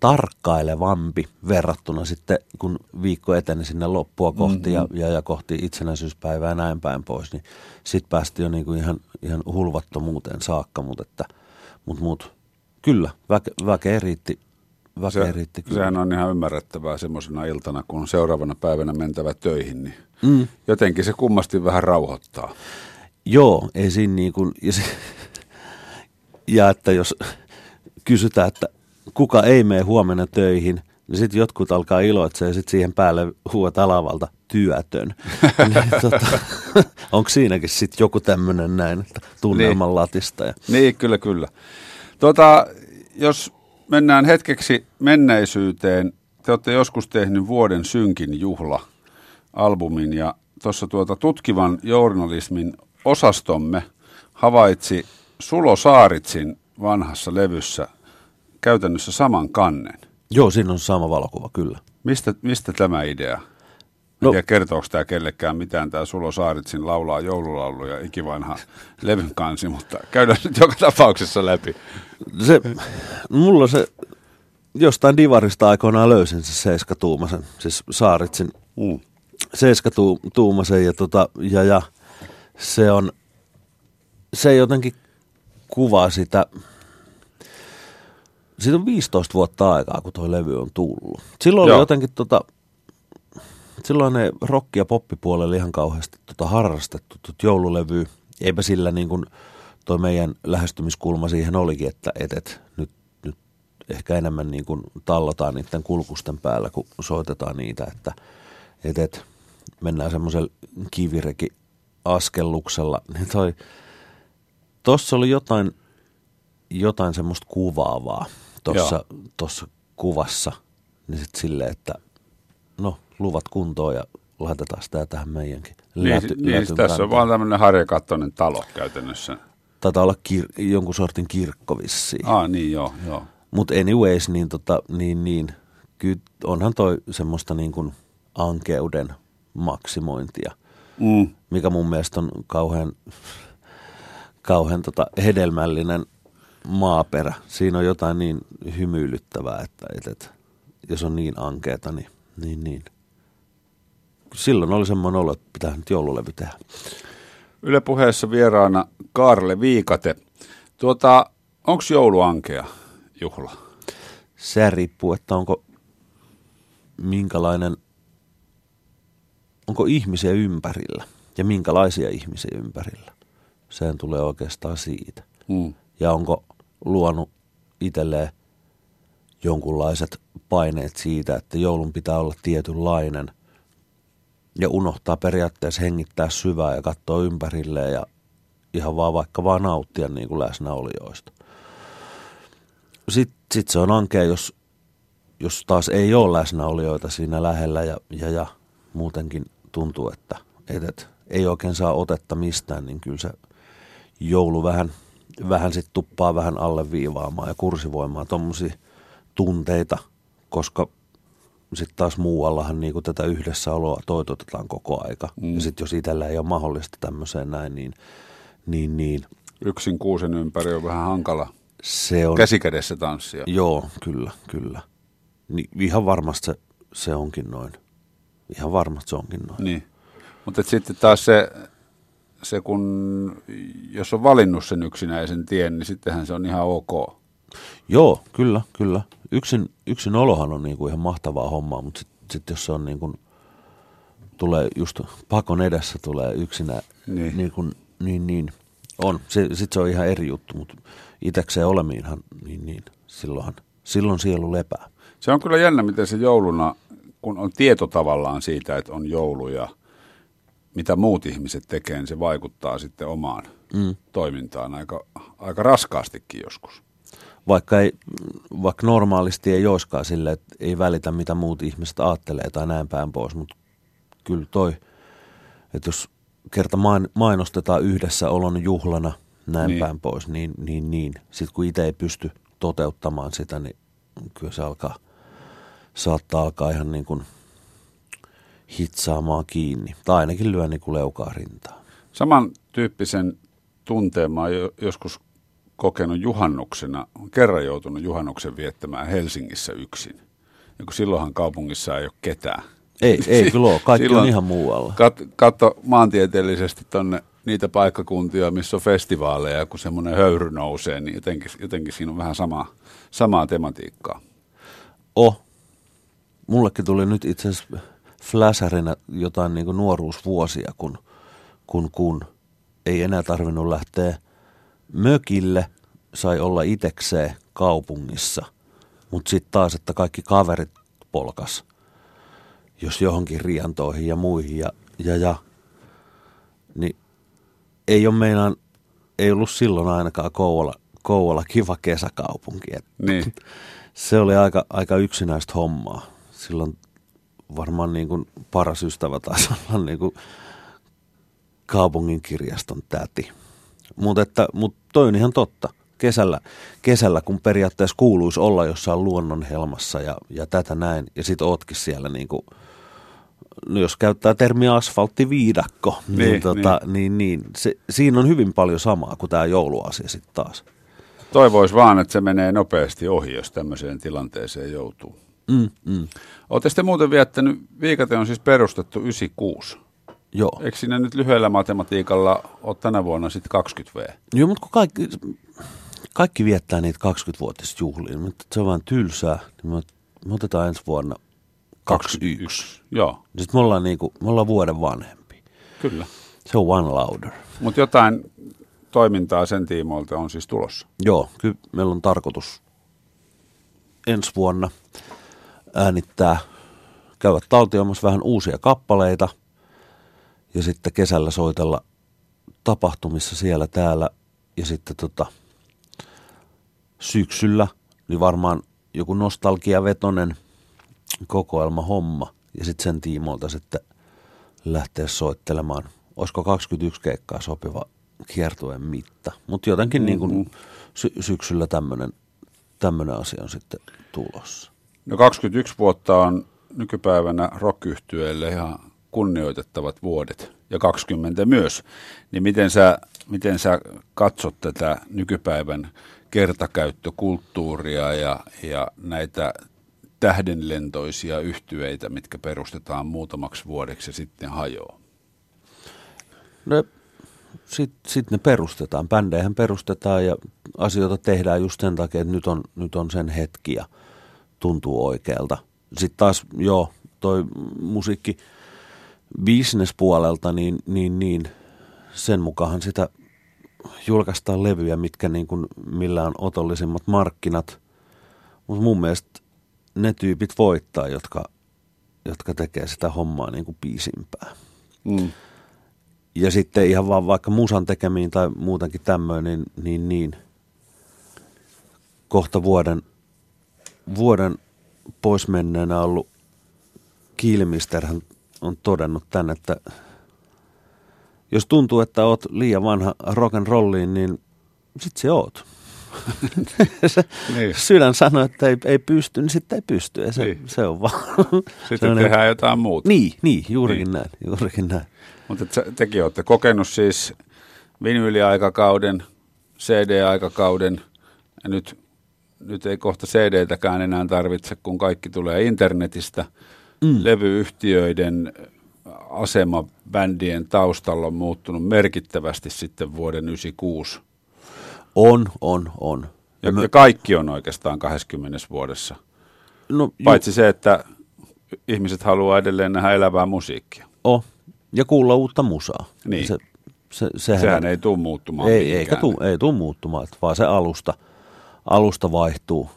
tarkkailevampi verrattuna sitten, kun viikko eteni sinne loppua kohti mm-hmm. ja, ja, kohti itsenäisyyspäivää ja näin päin pois, niin sitten päästiin jo niin kuin ihan, ihan hulvattomuuteen saakka, mutta että, mut, mut, kyllä, väke, väkeä riitti, väkeä Se, riitti kyllä. Sehän on ihan ymmärrettävää semmoisena iltana, kun seuraavana päivänä mentävä töihin, niin mm. jotenkin se kummasti vähän rauhoittaa. Joo, ei siinä niin kuin, ja, se, ja että jos kysytään, että kuka ei mene huomenna töihin, niin sitten jotkut alkaa iloitsemaan ja sitten siihen päälle huuat alavalta työtön. (laughs) niin, tota, (laughs) onko siinäkin sitten joku tämmöinen näin, että tunnelman niin. latista? Ja... Niin, kyllä, kyllä. Tota, jos mennään hetkeksi menneisyyteen, te olette joskus tehnyt vuoden synkin juhla albumin ja tuossa tuota tutkivan journalismin osastomme havaitsi Sulo Saaritsin vanhassa levyssä käytännössä saman kannen. Joo, siinä on sama valokuva, kyllä. Mistä, mistä tämä idea? En No- tiedä, kertooko tämä kellekään mitään, tämä Sulo Saaritsin laulaa joululauluja ikivanha (laughs) levyn kansi, mutta käydään nyt joka tapauksessa läpi. Se, mulla se jostain divarista aikoinaan löysin se seiskatuumasen, siis Saaritsin Mm. seiskatuumasen ja, tota, ja, ja se on, se jotenkin kuvaa sitä, siitä on 15 vuotta aikaa, kun tuo levy on tullut. Silloin oli Joo. jotenkin tota, silloin ne rock- ja poppipuolella ihan kauheasti tota harrastettu tot joululevy. Eipä sillä niin kuin toi meidän lähestymiskulma siihen olikin, että et, et, nyt, nyt ehkä enemmän niin kuin tallotaan niiden kulkusten päällä, kun soitetaan niitä, että et, et, mennään semmoisella kivireki askelluksella. (laughs) Niin toi, tossa oli jotain, jotain semmoista kuvaavaa tuossa tossa kuvassa. Niin sitten silleen, että no luvat kuntoon ja laitetaan sitä tähän meidänkin Niin, läty, niin lätyn tässä on vaan tämmöinen harjakattoinen talo käytännössä. Taitaa olla kir- jonkun sortin kirkko vissiin. Ah, niin joo, joo. Mutta anyways, niin, tota, niin, niin kyllä onhan toi semmoista niin kuin ankeuden maksimointia, Mm. mikä mun mielestä on kauhean, kauhean tota hedelmällinen maaperä. Siinä on jotain niin hymyilyttävää, että, että, että jos on niin ankeeta, niin, niin, niin. Silloin oli semmoinen olo, että pitää nyt joululevy tehdä. Yle puheessa vieraana Kaarle Viikate. Tuota, onko jouluankea juhla? Se riippuu, että onko minkälainen, onko ihmisiä ympärillä ja minkälaisia ihmisiä ympärillä. Sehän tulee oikeastaan siitä. Mm. Ja onko luonut itselleen jonkunlaiset paineet siitä, että joulun pitää olla tietynlainen ja unohtaa periaatteessa hengittää syvää ja katsoa ympärilleen ja ihan vaan vaikka vaan nauttia niin kuin läsnäolijoista. Sitten sit se on ankea, jos, jos taas ei ole läsnäolijoita siinä lähellä ja, ja, ja muutenkin tuntuu, että et, et, ei oikein saa otetta mistään, niin kyllä se joulu vähän, vähän sitten tuppaa vähän alleviivaamaan ja kursivoimaan tuommoisia tunteita, koska sitten taas muuallahan niinku tätä yhdessäoloa toitotetaan koko aika. Mm. Ja sitten jos itsellä ei ole mahdollista tämmöiseen näin, niin, niin, niin Yksin kuusen ympäri on vähän hankala se on... käsikädessä tanssia. Joo, kyllä, kyllä. Niin ihan varmasti se, se onkin noin. Ihan varmasti se onkin noin. Niin. Mutta sitten taas se, se, kun jos on valinnut sen yksinäisen tien, niin sittenhän se on ihan ok. Joo, kyllä, kyllä. Yksin, yksin olohan on niinku ihan mahtavaa hommaa, mutta sitten sit jos se on niin kuin, tulee just pakon edessä tulee yksinä, Niin. niin, kuin, niin, niin on. Sitten se on ihan eri juttu, mutta itsekseen olemiinhan, niin, niin silloinhan, silloin sielu lepää. Se on kyllä jännä, miten se jouluna, kun on tieto tavallaan siitä, että on joulu ja mitä muut ihmiset tekee, niin se vaikuttaa sitten omaan Mm. toimintaan aika, aika raskaastikin joskus. Vaikka, ei, vaikka normaalisti ei olisikaan silleen, että ei välitä mitä muut ihmiset ajattelee tai näin päin pois, mutta kyllä toi, että jos kerta main- mainostetaan yhdessä olon juhlana näin Niin. niin. päin pois, niin, niin, niin. sitten kun itse ei pysty toteuttamaan sitä, niin kyllä se alkaa, saattaa alkaa ihan niin kuin hitsaamaan kiinni. Tai ainakin lyö niin kuin leukaa rintaan. Samantyyppisen tunteen mä oon jo, joskus kokenut juhannuksena, olen kerran joutunut juhannuksen viettämään Helsingissä yksin. Ja kun silloinhan kaupungissa ei ole ketään. Ei, ei (laughs) kyllä ole. Kaikki Silloin- on ihan muualla. Kat, katso maantieteellisesti tonne niitä paikkakuntia, missä on festivaaleja, ja kun semmoinen höyry nousee, niin jotenkin, jotenkin siinä on vähän sama, samaa tematiikkaa. Oh. Mullekin tuli nyt itse asiassa fläsärinä jotain niin nuoruusvuosia, kun, kun, kun ei enää tarvinnut lähteä mökille, sai olla itekseen kaupungissa, mutta sitten taas, että kaikki kaverit polkas, jos johonkin riantoihin ja muihin ja, ja, ja niin ei ole meinaan, ei ollut silloin ainakaan Kouvola, Kouvola kiva kesäkaupunki. Et Niin, (laughs) se oli aika, aika yksinäistä hommaa. Silloin varmaan niin kuin paras ystävä taisi (laughs) olla niin kuin kaupungin kirjaston täti. Mutta että, mut toi on ihan totta. Kesällä, kesällä, kun periaatteessa kuuluisi olla jossain luonnonhelmassa ja, ja tätä näin, ja sit ootkin siellä niin kuin, no jos käyttää termiä asfalttiviidakko, niin, Niin, tota, niin. niin. niin, niin se, siinä on hyvin paljon samaa kuin tämä jouluasia sitten taas. Toivois vaan, että se menee nopeasti ohi, jos tämmöiseen tilanteeseen joutuu. Mm, mm. Olette sitten muuten viettänyt, Viikate on siis perustettu 96. Joo. Eikö siinä nyt lyhyellä matematiikalla ole tänä vuonna sitten 20 V? Joo, mutta kun kaikki, kaikki viettää niitä 20-vuotisjuhlia, mutta se on vaan tylsää, niin me, me otetaan ensi vuonna 21. Joo, Sitten me ollaan, niinku, me ollaan vuoden vanhempi. kyllä. Se on one louder. Mutta jotain toimintaa sen tiimoilta on siis tulossa. Joo, kyllä meillä on tarkoitus ensi vuonna äänittää, käydä taltioimassa vähän uusia kappaleita ja sitten kesällä soitella tapahtumissa siellä täällä. Ja sitten tota, syksyllä niin varmaan joku nostalgiavetonen kokoelma homma ja sitten sen tiimoilta sitten lähteä soittelemaan. Olisiko 21 keikkaa sopiva kiertueen mitta, mutta jotenkin niin kuin sy- syksyllä tämmöinen asia on sitten tulossa. No 21 vuotta on nykypäivänä rock ihan kunnioitettavat vuodet ja 20 myös. Niin miten sä, miten sä katsot tätä nykypäivän kertakäyttökulttuuria ja, ja näitä tähdenlentoisia yhtyeitä, mitkä perustetaan muutamaksi vuodeksi ja sitten hajoaa? No, sitten sit ne perustetaan. Bändeihän perustetaan ja asioita tehdään just sen takia, että nyt on, nyt on sen hetki ja tuntuu oikealta. Sitten taas, joo, toi musiikki business-puolelta, niin, niin, niin sen mukaan sitä julkaistaan levyjä, mitkä niin kuin, millä on otollisimmat markkinat. Mutta mun mielestä ne tyypit voittaa, jotka, jotka tekee sitä hommaa niin kuin biisimpää. Mm. Ja sitten ihan vaan vaikka musan tekemiin tai muutenkin tämmöinen, niin, niin, niin kohta vuoden, vuoden pois menneenä ollut Kiilimister hän on todennut tän, että jos tuntuu, että oot liian vanha rock and rolliin, niin sit se oot. se, Niin. (laughs) Sydän sanoo, että ei, ei pysty, niin sitten ei pysty. Ja se, Niin. se on vaan. Sitten se on tehdään jotain muuta. Niin, niin, juurikin Niin. näin, juurikin näin. Mutta tekin olette kokenut siis vinyyliaikakauden, CD-aikakauden ja nyt, nyt ei kohta CD-täkään enää tarvitse, kun kaikki tulee internetistä. Mm. Levyyhtiöiden asema bändien taustalla on muuttunut merkittävästi sitten vuoden 1996. On, on, on. Ja, ja kaikki on oikeastaan 20 vuodessa. no, ju- Paitsi se, että ihmiset haluaa edelleen nähdä elävää musiikkia. Oh, ja kuulla uutta musaa. Niin. Se, se, sehän, Sehän ei tule muuttumaan ei, mihinkään. eikä tuu, ei tuu muuttumaan, vaan se alusta, alusta vaihtuu.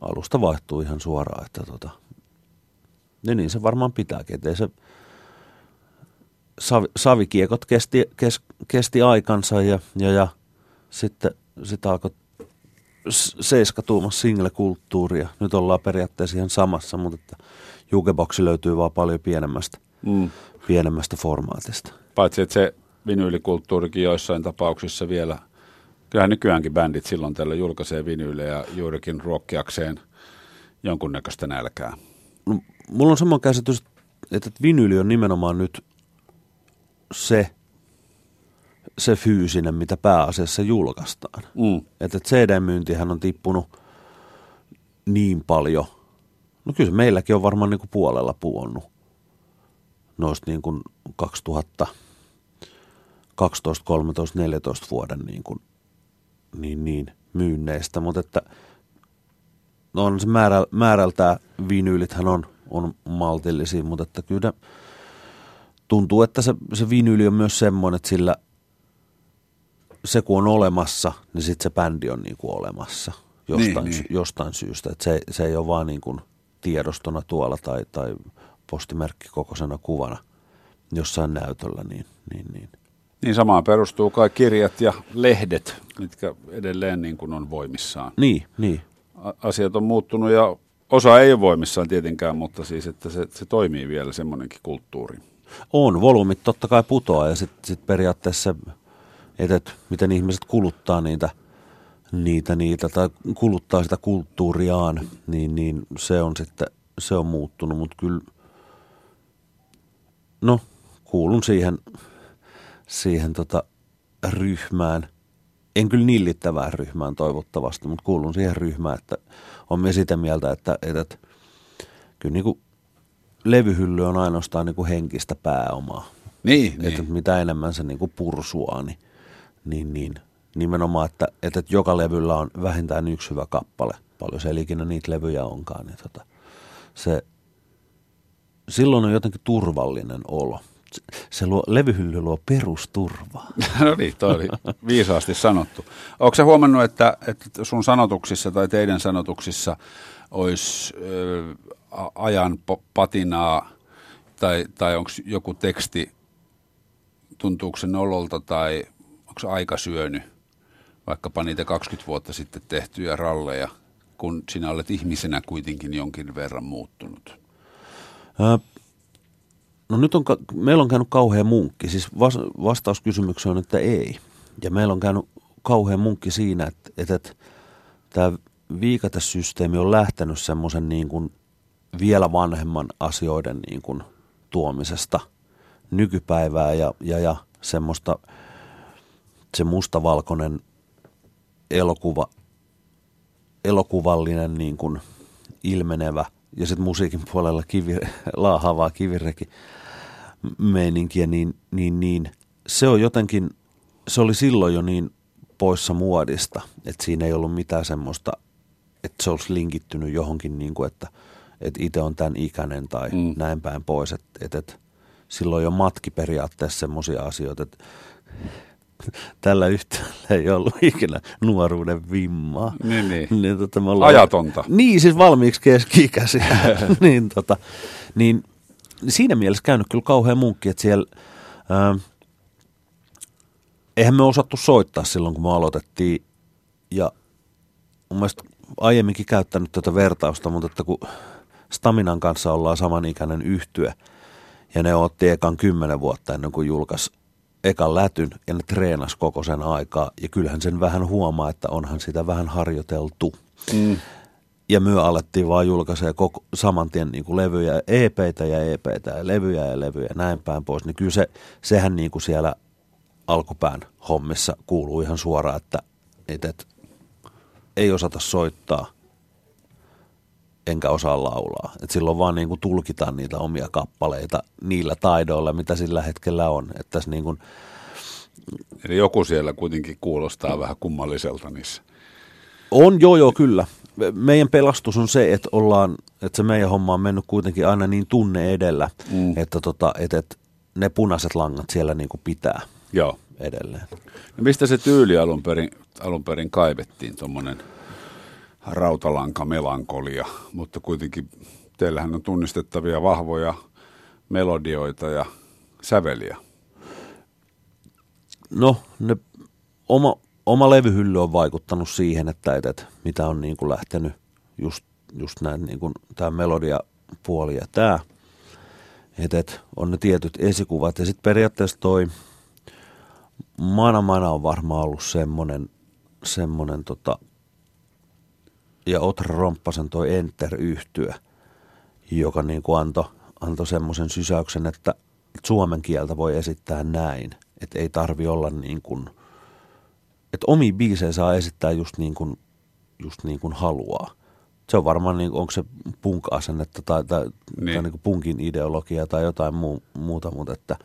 Alusta vaihtuu ihan suoraan, että tota, niin, niin se varmaan pitääkin, ettei se savi, savikiekot kesti, kes, kesti aikansa ja, ja, ja sitten sit alkoi s- seiskatuumassa single-kulttuuria. Nyt ollaan periaatteessa ihan samassa, mutta että jukeboksi löytyy vaan paljon pienemmästä, Mm. pienemmästä formaatista. Paitsi että se vinyylikulttuurikin joissain tapauksissa vielä, kyllähän nykyäänkin bändit silloin tällä julkaisee vinyylejä juurikin ruokkiakseen jonkunnäköistä nälkää. No, mulla on semmoinen käsitys, että vinyyli on nimenomaan nyt se, se fyysinen, mitä pääasiassa julkaistaan. Mm. Että et CD-myyntihän on tippunut niin paljon. No kyllä se meilläkin on varmaan niin kuin puolella puonnut noista niin kuin 2012, 13, 14 vuoden niin, kuin, niin, niin myynneistä, mutta että no on se määrä, määrältään vinyylithän on, on maltillisia, mutta että kyllä tuntuu, että se, se vinyyli on myös semmoinen, että sillä se kun on olemassa, niin sitten se bändi on niin kuin olemassa jostain, Niin, niin, jostain syystä. Että se, se ei ole vaan niin kuin tiedostona tuolla tai, tai postimerkki kokoisena kuvana jossain näytöllä, niin, niin, niin. Niin samaan perustuu kai kirjat ja lehdet, mitkä edelleen niin kuin on voimissaan. Niin, niin. Asiat on muuttunut ja osa ei ole voimissaan tietenkään, mutta siis, että se, se toimii vielä semmoinenkin kulttuuri. On, volyymit totta kai putoaa ja sitten sit periaatteessa että et, miten ihmiset kuluttaa niitä, niitä, niitä tai kuluttaa sitä kulttuuriaan, niin, niin se on sitten, se on muuttunut, mutta kyllä, no kuulun siihen, siihen tota ryhmään, en kyllä nillittävään ryhmään toivottavasti, mutta kuulun siihen ryhmään, että on myös sitä mieltä, että, että, että kyllä niin kuin levyhylly on ainoastaan niin kuin henkistä pääomaa. Niin, että niin. mitä enemmän se niin kuin pursuaa, niin, niin, niin nimenomaan, että, että, että joka levyllä on vähintään yksi hyvä kappale, paljon se ikinä niitä levyjä onkaan, niin tota, se, silloin on jotenkin turvallinen olo. Se, luo, levyhylly luo perusturvaa. (laughs) No niin, toi oli viisaasti sanottu. Onko se huomannut, että, että sun sanotuksissa tai teidän sanotuksissa olisi ö, ajan patinaa tai, tai onko joku teksti, tuntuuko se nololta tai onko aika syönyt vaikkapa niitä 20 vuotta sitten tehtyjä ralleja, kun sinä olet ihmisenä kuitenkin jonkin verran muuttunut? No nyt on, meillä on käynyt kauhean munkki, siis vastaus kysymykseen on, että ei. Ja meillä on käynyt kauhean munkki siinä, että, että, että tämä viikatesysteemi on lähtenyt semmoisen niin kuin vielä vanhemman asioiden niin kuin tuomisesta nykypäivää ja, ja, ja semmoista se mustavalkoinen elokuva, elokuvallinen niin kuin ilmenevä ja sitten musiikin puolella kivi, (laughs) laahavaa kivireki meininkiä, niin, niin, niin se on jotenkin, se oli silloin jo niin poissa muodista, että siinä ei ollut mitään semmoista, että se olisi linkittynyt johonkin, niin kuin, että, että itse on tämän ikäinen tai mm. näin päin pois. Että, että, että silloin jo matki periaatteessa semmoisia asioita, että (laughs) tällä yhtäällä ei ollut ikinä nuoruuden vimmaa. Niin, niin. niin tota, me ollaan, Ajatonta. Niin, siis valmiiksi keski-ikäisiä. (laughs) niin, tota, niin siinä mielessä käynyt kyllä kauhean munkki, että siellä... Ää, eihän me osattu soittaa silloin, kun me aloitettiin. Ja mun mielestä aiemminkin käyttänyt tätä vertausta, mutta että kun Staminan kanssa ollaan samanikäinen yhtye, ja ne otti ekan kymmenen vuotta ennen kuin julkaisi ekan lätyn ja ne treenas koko sen aikaa. Ja kyllähän sen vähän huomaa, että onhan sitä vähän harjoiteltu. Mm. Ja myö alettiin vaan julkaisee koko, saman tien niin kuin levyjä, EPitä ja EPitä ja levyjä ja levyjä ja näin päin pois. Niin kyllä se, sehän niin kuin siellä alkupään hommissa kuuluu ihan suoraan, että, että, että ei osata soittaa – enkä osaa laulaa. Et silloin vaan niin kuin tulkitaan niitä omia kappaleita niillä taidoilla, mitä sillä hetkellä on. Et tässä niin kuin... Eli joku siellä kuitenkin kuulostaa vähän kummalliselta niissä. On, joo, joo, kyllä. Meidän pelastus on se, että ollaan, että se meidän homma on mennyt kuitenkin aina niin tunne edellä, mm. että, tota, että, että ne punaiset langat siellä niin kuin pitää joo. edelleen. No mistä se tyyli alun perin, alun perin kaivettiin, tuommoinen – rautalanka melankolia, mutta kuitenkin teillähän on tunnistettavia vahvoja melodioita ja säveliä. No, ne, oma, oma levyhylly on vaikuttanut siihen, että, että mitä on niin kuin lähtenyt just, just näin niin kuin tämä melodiapuoli ja tämä. Että, että on ne tietyt esikuvat ja sitten periaatteessa toi Mana Mana on varmaan ollut semmoinen, semmoinen tota, ja Otra Romppasen toi enter yhtyä, joka niin kuin antoi anto semmoisen sysäyksen, että suomen kieltä voi esittää näin, että ei tarvi olla niin kuin, että omi biisejä saa esittää just niin kuin, just niin kuin haluaa. Se on varmaan, niin, onko se punk-asennetta tai, tai, niin. tai niin kuin punkin ideologia tai jotain muu, muuta, mutta että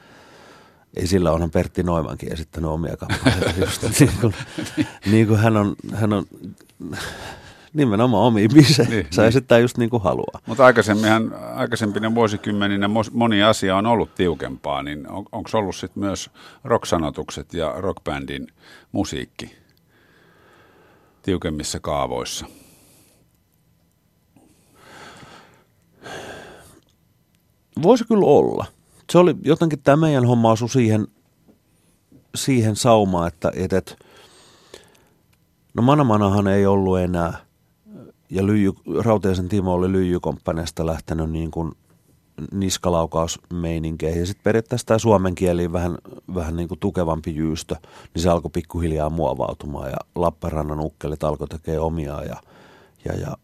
ei sillä onhan Pertti Noimankin esittänyt omia kappaleita (laughs) just niin kuin, niin kuin hän on, hän on nimenomaan omiin biiseihin. Niin, Saa niin. esittää just niin kuin haluaa. Mutta aikaisemminhan, aikaisempina vuosikymmeninä moni asia on ollut tiukempaa, niin on, onko ollut sitten myös rocksanotukset ja rockbändin musiikki tiukemmissa kaavoissa? Voisi kyllä olla. Se oli jotenkin tämä meidän homma asui siihen, siihen saumaan, että, että no Manamanahan ei ollut enää ja lyijy, Rautiaisen Timo oli lyijykomppaniasta lähtenyt niin kuin niskalaukausmeininkeihin. Ja sitten periaatteessa tämä suomen kieli vähän, vähän niin kuin tukevampi jyystö, niin se alkoi pikkuhiljaa muovautumaan ja Lappeenrannan ukkelit alkoi tekemään omiaan ja, ja, ja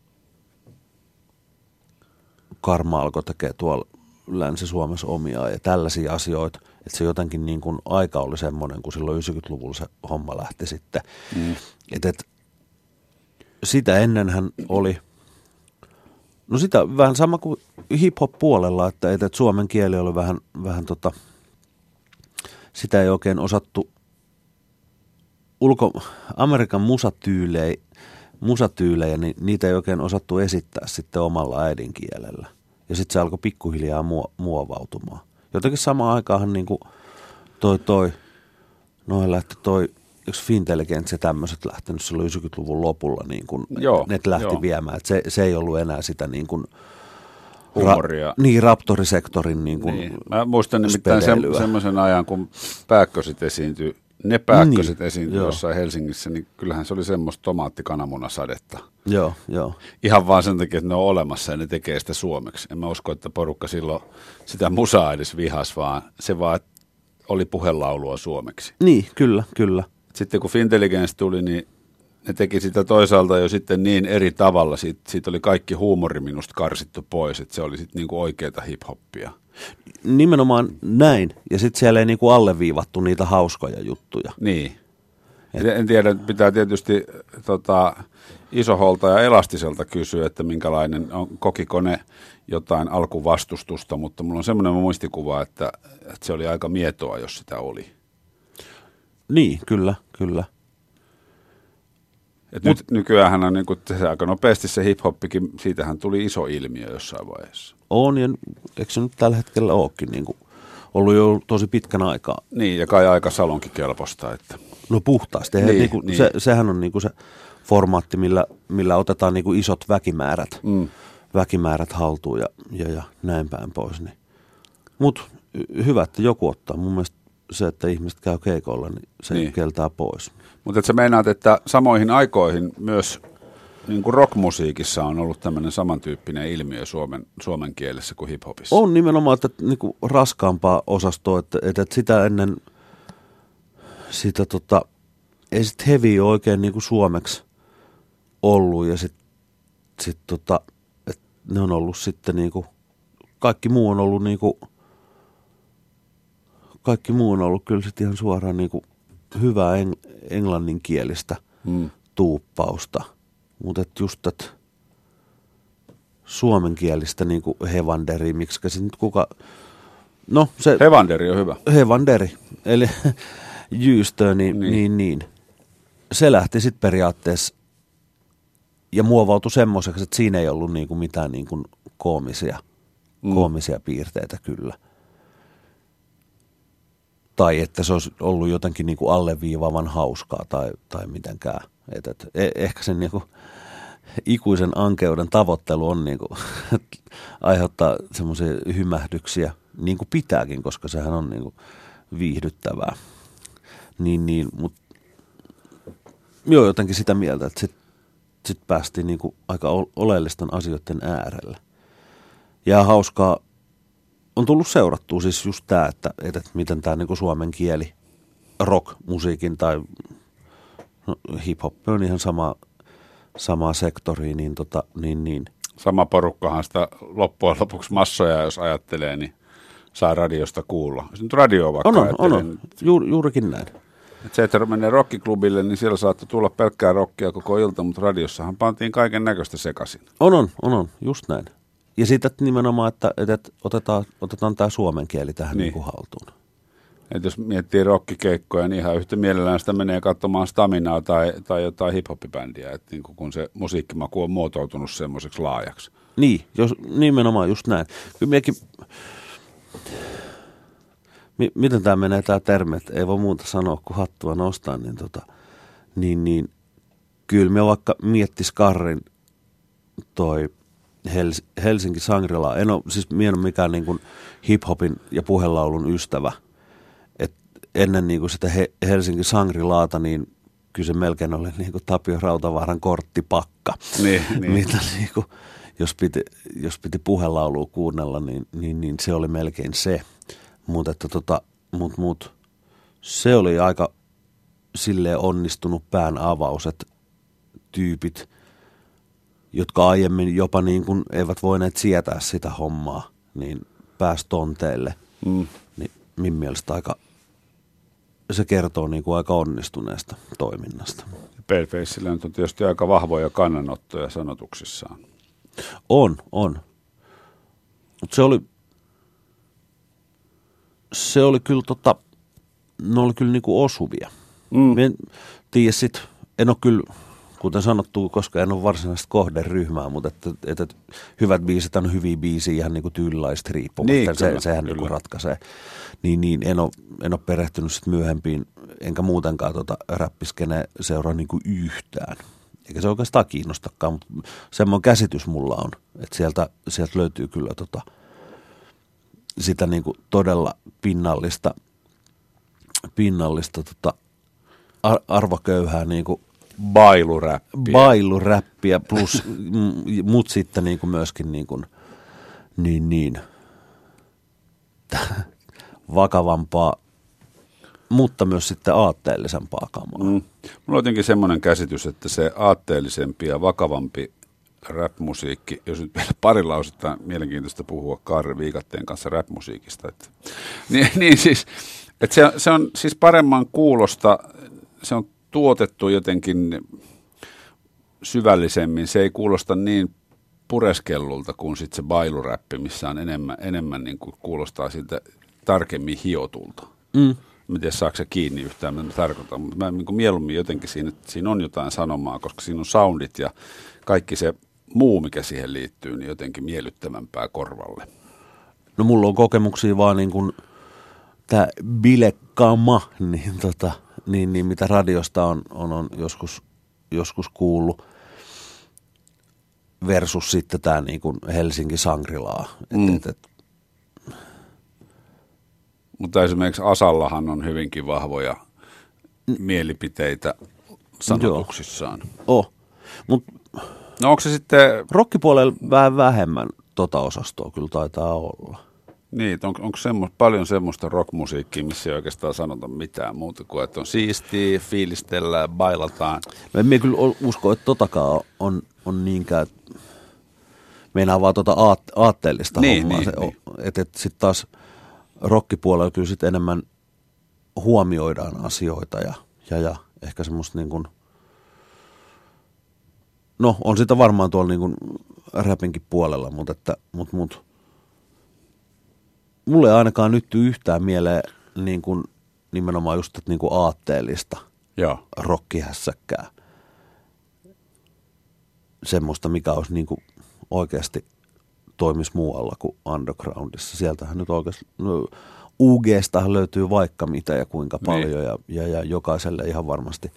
Karma alkoi tekemään tuolla Länsi-Suomessa omiaan ja tällaisia asioita. Että se jotenkin niin kuin aika oli semmoinen, kun silloin 90-luvulla se homma lähti sitten. Mm. Et, et, sitä ennen hän oli, no sitä vähän sama kuin hip-hop-puolella, että, että suomen kieli oli vähän, vähän tota, sitä ei oikein osattu ulko, Amerikan musatyylejä, musatyylejä, niin niitä ei oikein osattu esittää sitten omalla äidinkielellä. Ja sitten se alkoi pikkuhiljaa muovautumaan. Jotenkin samaan aikaan niin kuin toi toi, noin lähti toi yksi Fintelligence ja tämmöiset lähtenyt silloin 90-luvun lopulla, niin kuin joo, ne lähti joo. viemään. Et se, se ei ollut enää sitä niin kuin, Humoria. Ra, niin, raptorisektorin niin kuin niin. Mä muistan nimittäin se, semmoisen ajan, kun pääkkösit esiintyi, ne pääkkösit niin, esiintyi joo. jossain Helsingissä, niin kyllähän se oli semmoista tomaattikananmunasadetta. Joo, joo. Ihan vaan sen takia, että ne on olemassa ja ne tekee sitä suomeksi. En mä usko, että porukka silloin sitä musaa edes vihas, vaan se vaan oli puhelaulua suomeksi. Niin, kyllä, kyllä. Sitten kun Fintelligence tuli, niin ne teki sitä toisaalta jo sitten niin eri tavalla. Siitä, siitä oli kaikki huumori minusta karsittu pois, että se oli sitten niinku oikeita hip-hoppia. Nimenomaan näin. Ja sitten siellä ei niinku alleviivattu niitä hauskoja juttuja. Niin. Et... En tiedä, pitää tietysti tota, isoholta ja elastiselta kysyä, että minkälainen on, kokiko ne jotain alkuvastustusta, mutta mulla on semmoinen muistikuva, että, että se oli aika mietoa, jos sitä oli. Niin, kyllä, kyllä. Et Mut, nyt nykyään on niin kuin, se aika nopeasti se hip-hoppikin, siitähän tuli iso ilmiö jossain vaiheessa. On, ja eikö se nyt tällä hetkellä olekin niin kuin, ollut jo tosi pitkän aikaa. Niin, ja kai aika salonkin kelposta. Että. No puhtaasti. Niin, niin kuin, niin. Se, sehän on niin kuin se formaatti, millä, millä otetaan niin kuin isot väkimäärät, mm. väkimäärät haltuun ja, ja, ja näin päin pois. Niin. Mutta hyvä, että joku ottaa. Mun mielestä se, että ihmiset käy keikolla, niin se niin. keltaa pois. Mutta että sä meinaat, että samoihin aikoihin myös niin kuin rockmusiikissa on ollut tämmöinen samantyyppinen ilmiö suomen, suomen kielessä kuin hiphopissa. On nimenomaan että, niin kuin raskaampaa osastoa, että, että, sitä ennen sitä tota, ei sitten heavy oikein niin kuin suomeksi ollut ja sitten sit tota, että ne on ollut sitten niin kuin, kaikki muu on ollut niin kuin, kaikki muu on ollut kyllä sitten ihan suoraan niin kuin hyvää eng- englanninkielistä mm. tuuppausta. Mutta just että suomenkielistä niin kuin hevanderi, miksi se nyt kuka... No, se, hevanderi on hyvä. Hevanderi, eli (laughs) jyystö, niin, niin. niin, niin. Se lähti sitten periaatteessa ja muovautui semmoiseksi, että siinä ei ollut niin kuin mitään niin kuin koomisia, mm. koomisia piirteitä kyllä – tai että se olisi ollut jotenkin niin kuin alleviivaavan hauskaa tai, tai mitenkään. Et, et, e, ehkä sen niin kuin ikuisen ankeuden tavoittelu on niin kuin, (laughs) aiheuttaa semmoisia hymähdyksiä, niin kuin pitääkin, koska sehän on niin kuin viihdyttävää. Niin, niin, mutta joo, jotenkin sitä mieltä, että sitten sit päästiin niin kuin aika oleellisten asioiden äärelle. Ja hauskaa on tullut seurattua siis just tämä, että, että miten tämä niinku suomen kieli rock-musiikin tai no, hip-hop on ihan sama, sama sektori, niin, tota, niin, niin. Sama porukkahan sitä loppujen lopuksi massoja, jos ajattelee, niin saa radiosta kuulla. Jos nyt radio vaikka on, on, on, on. Juur, juurikin näin. Et se, että menee rockiklubille, niin siellä saattoi tulla pelkkää rockia koko ilta, mutta radiossahan pantiin kaiken näköistä sekaisin. On, on, on, on, just näin. Ja sitten nimenomaan, että, että otetaan, otetaan tämä suomen kieli tähän niin. Niin haltuun. Et jos miettii rockikeikkoja, niin ihan yhtä mielellään sitä menee katsomaan Staminaa tai, tai jotain hip-hop-bändiä, että niin kun se musiikkimaku on muotoutunut semmoiseksi laajaksi. Niin, jos, nimenomaan just näin. Kyllä miekin, mi, miten tämä menee tämä termi, että ei voi muuta sanoa kuin hattua nostaa, niin, tota, niin, niin kyllä me vaikka miettis Karrin toi Hels- Helsinki Sangrila. En ole siis mie mikään niin kuin hip-hopin ja puhelaulun ystävä. Et ennen niin kuin sitä He- Helsinki Sangrilaata, niin kyllä se melkein oli niin kuin Tapio Rautavaaran korttipakka. Niin, niin. (laughs) Mitä niin kuin, jos, piti, jos piti puhelaulua kuunnella, niin, niin, niin se oli melkein se. Mutta että tota, mut, mut, se oli aika sille onnistunut pään avaus, että tyypit, jotka aiemmin jopa niin kuin eivät voineet sietää sitä hommaa, niin pääsi tonteelle. Mm. Niin minun mielestä aika, se kertoo niin kuin aika onnistuneesta toiminnasta. Palefaceillä on tietysti aika vahvoja kannanottoja sanotuksissaan. On, on. Mutta se oli, se oli kyllä tota, ne oli kyllä niinku osuvia. Mm. En tiedä sit, en ole kyllä, kuten sanottu, koska en ole varsinaista kohderyhmää, mutta että, että, hyvät biisit on hyviä biisiä ihan niinku tyylilaista riippumatta. Niin, se, sehän kyllä. niinku ratkaisee. Niin, niin en, ole, en ole perehtynyt sit myöhempiin, enkä muutenkaan tota räppiskene seuraa niinku yhtään. Eikä se oikeastaan kiinnostakaan, mutta semmoinen käsitys mulla on, että sieltä, sieltä löytyy kyllä tota, sitä niinku todella pinnallista, pinnallista tota, ar- arvoköyhää niinku Bailuräppiä. bailuräppiä plus, (laughs) m- mut sitten niinku myöskin niinku, niin, niin, (laughs) vakavampaa, mutta myös sitten aatteellisempaa kamaa. Mm. Mulla on jotenkin semmoinen käsitys, että se aatteellisempi ja vakavampi rap-musiikki, jos nyt vielä pari lausetta mielenkiintoista puhua Kaari Viikatteen kanssa rap-musiikista. Että, (laughs) niin, niin siis, että se, se on siis paremman kuulosta, se on tuotettu jotenkin syvällisemmin, se ei kuulosta niin pureskellulta kuin sitten se bailuräppi, missä on enemmän, enemmän niin kuin kuulostaa siltä tarkemmin hiotulta. Mm. Mä en tiedä, saako se kiinni yhtään, mitä mä tarkoitan, mutta mä niin kuin mieluummin jotenkin siinä, että siinä on jotain sanomaa, koska siinä on soundit ja kaikki se muu, mikä siihen liittyy, niin jotenkin miellyttävämpää korvalle. No mulla on kokemuksia vaan niin kuin tämä bilekama, (laughs) niin, tota, niin, niin mitä radiosta on, on, on joskus, joskus kuullut, versus sitten tämä niin kuin Helsinki Sangrilaa. Et, Mm. et, et, Mutta esimerkiksi Asallahan on hyvinkin vahvoja mielipiteitä sanotuksissaan. oh. Mut No onko se sitten, rockipuolella vähän vähemmän tota osastoa kyllä taitaa olla. Niin, on, onko semmo, paljon semmoista rockmusiikkia, missä ei oikeastaan sanota mitään muuta kuin, että on siistiä, fiilistellään, bailataan. Mä en kyllä usko, että totakaan on, on niinkään, meinaa vaan tota aat, aatteellista Niin, hommaa. niin, se, niin. Että et sitten taas rockipuolella kyllä sit enemmän huomioidaan asioita ja, ja, ja ehkä semmoista niin kuin, no on sitä varmaan tuolla niin kuin räpinkin puolella, mutta että, mut, mut, mulle ei ainakaan nyt yhtään mieleen niin kuin, nimenomaan just että niin kuin aatteellista Joo. rokkihässäkkää. Semmoista, mikä olisi niin kuin oikeasti toimisi muualla kuin undergroundissa. Sieltähän nyt oikeasti, no, UGstahan löytyy vaikka mitä ja kuinka Niin. paljon ja, ja, ja jokaiselle ihan varmasti,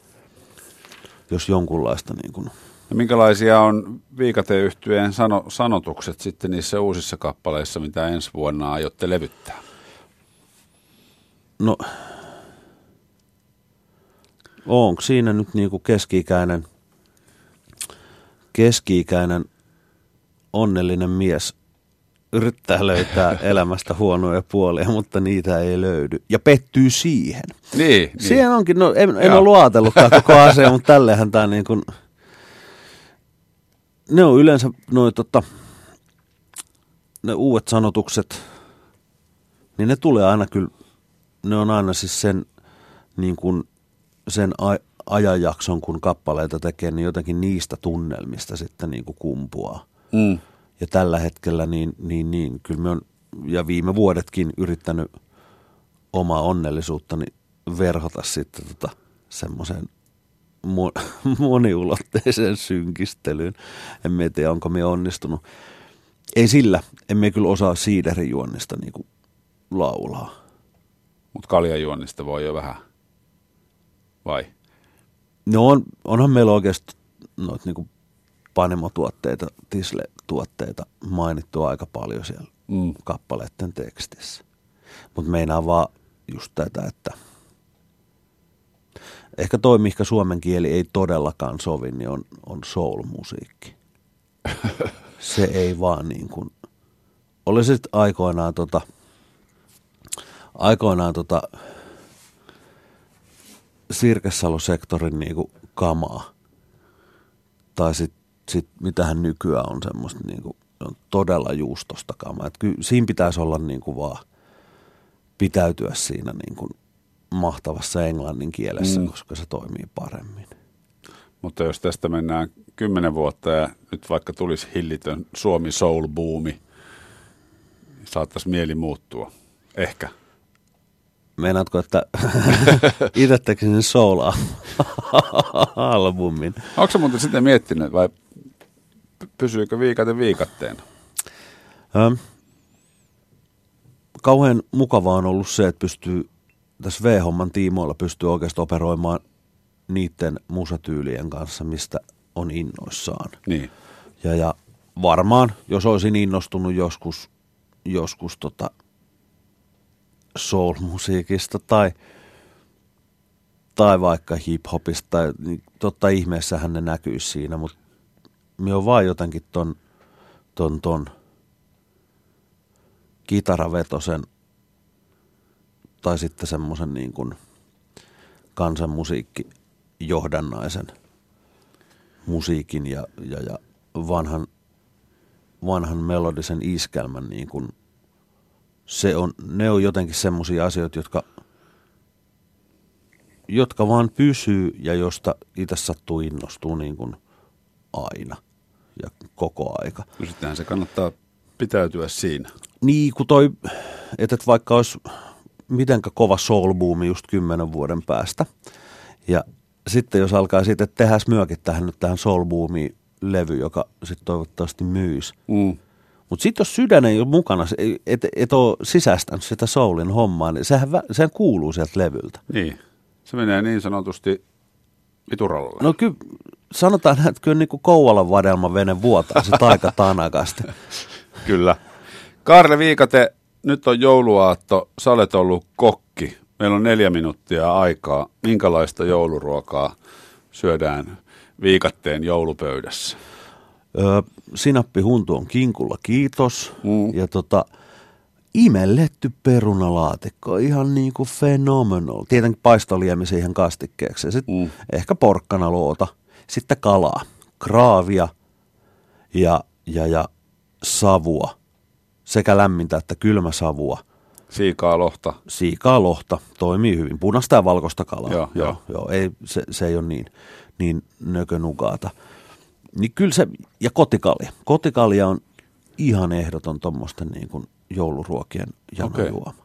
jos jonkunlaista niin kuin, Ja minkälaisia on viikateyhtyeen sano, sanotukset sitten niissä uusissa kappaleissa, mitä ensi vuonna aiotte levyttää? No, onko siinä nyt niinku keski-ikäinen, keski-ikäinen onnellinen mies yrittää löytää (laughs) elämästä huonoja puolia, mutta niitä ei löydy. Ja pettyy siihen. Niin, niin. niin. Siihen onkin, no en, en Joo. ole ajatellutkaan koko asia, (laughs) mutta tällehän tämä niin kuin, ne on yleensä noi tota, ne uudet sanotukset, niin ne tulee aina kyllä, ne on aina siis sen niin kuin, sen a, ajanjakson, kun kappaleita tekee, niin jotenkin niistä tunnelmista sitten niin kuin kumpuaa. Mm. Ja tällä hetkellä niin, niin, niin kyllä me on, ja viime vuodetkin yrittänyt omaa onnellisuuttani verhota sitten tota, semmoiseen mo- (laughs) moniulotteiseen synkistelyyn. En tiedä, onko me onnistunut. Ei sillä, emme kyllä osaa siiderijuonnista niinku laulaa. Mutta kaljajuonnista voi jo vähän. Vai? No on, onhan meillä oikeasti noita niinku panemotuotteita, tisle-tuotteita mainittu aika paljon siellä Mm. kappaleiden tekstissä. Mutta meinaa vaan just tätä, että Ehkä toi, mikä suomen kieli ei todellakaan sovi, niin on, on soul-musiikki. (laughs) se ei vaan niin kuin, oli sitten aikoinaan tota, aikoinaan tota, Sirkesalo-sektorin niinku kamaa. Tai sitten sit, mitähän nykyään on semmoista niinku, on todella juustosta kamaa. Et kyllä siinä pitäisi olla niinku vaan pitäytyä siinä niinku mahtavassa englannin kielessä, mm. koska se toimii paremmin. Mutta jos tästä mennään kymmenen vuotta ja nyt vaikka tulisi hillitön Suomi Soul Boomi, saattaisi mieli muuttua. Ehkä. Meinaatko, että (laughs) itse tekisin soul-albumin? (laughs) Onko se muuten sitten miettinyt vai pysyykö viikate viikatteena? Ähm, kauhean mukavaa on ollut se, että pystyy tässä V-homman tiimoilla pystyy oikeasti operoimaan niiden musatyylien kanssa, mistä on innoissaan. Niin. Ja, ja varmaan, jos olisin innostunut joskus, joskus tota soul-musiikista tai, tai vaikka hip-hopista, niin totta ihmeessähän ne näkyisi siinä, mutta me on vaan jotenkin ton, ton, ton kitaravetosen tai sitten semmoisen niin kuin kansanmusiikki johdannaisen musiikin ja, ja, ja vanhan, vanhan melodisen iskelmän niin kuin se on, ne on jotenkin semmoisia asioita, jotka, jotka vaan pysyy ja josta itse sattuu innostuu niin kuin aina ja koko aika. No sittenhän se kannattaa pitäytyä siinä. Niin, kun toi, että vaikka olisi mitenkä kova soulboomi just kymmenen vuoden päästä. Ja sitten jos alkaa siitä, että tehdään myökin tähän nyt tähän soulboomiin levy, joka sitten toivottavasti myys. Mm. Mutta sitten jos sydän ei ole mukana, et, et ole sisäistänyt sitä soulin hommaa, niin sehän, sehän kuuluu sieltä levyltä. Niin, se menee niin sanotusti vituralle. No kyllä, sanotaan, että kyllä niin kuin Kouvalan vadelma vene vuotaa se aika (laughs) tanakasti. kyllä. Karle Viikate, nyt on jouluaatto, sä olet ollut kokki. Meillä on neljä minuuttia aikaa. Minkälaista jouluruokaa syödään viikatteen joulupöydässä? Öö, sinappihuntu on kinkulla, kiitos. Mm. Ja tota, imelletty perunalaatikko, ihan niin kuin phenomenal. Tietenkin paistoliemi siihen kastikkeeksi. Sitten mm. ehkä porkkanaloota, sitten kalaa, kraavia ja, ja, ja savua. Sekä lämmintä että kylmä savua. Siikaa lohta. Siikaa lohta, toimii hyvin. Punaista ja valkoista kalaa. Joo, joo. joo, joo ei, se, se ei ole niin, niin nökönugaata. Niin kyllä se, ja kotikalja. Kotikalja on ihan ehdoton tuommoisten niin kuin jouluruokien janojuoma. Okay.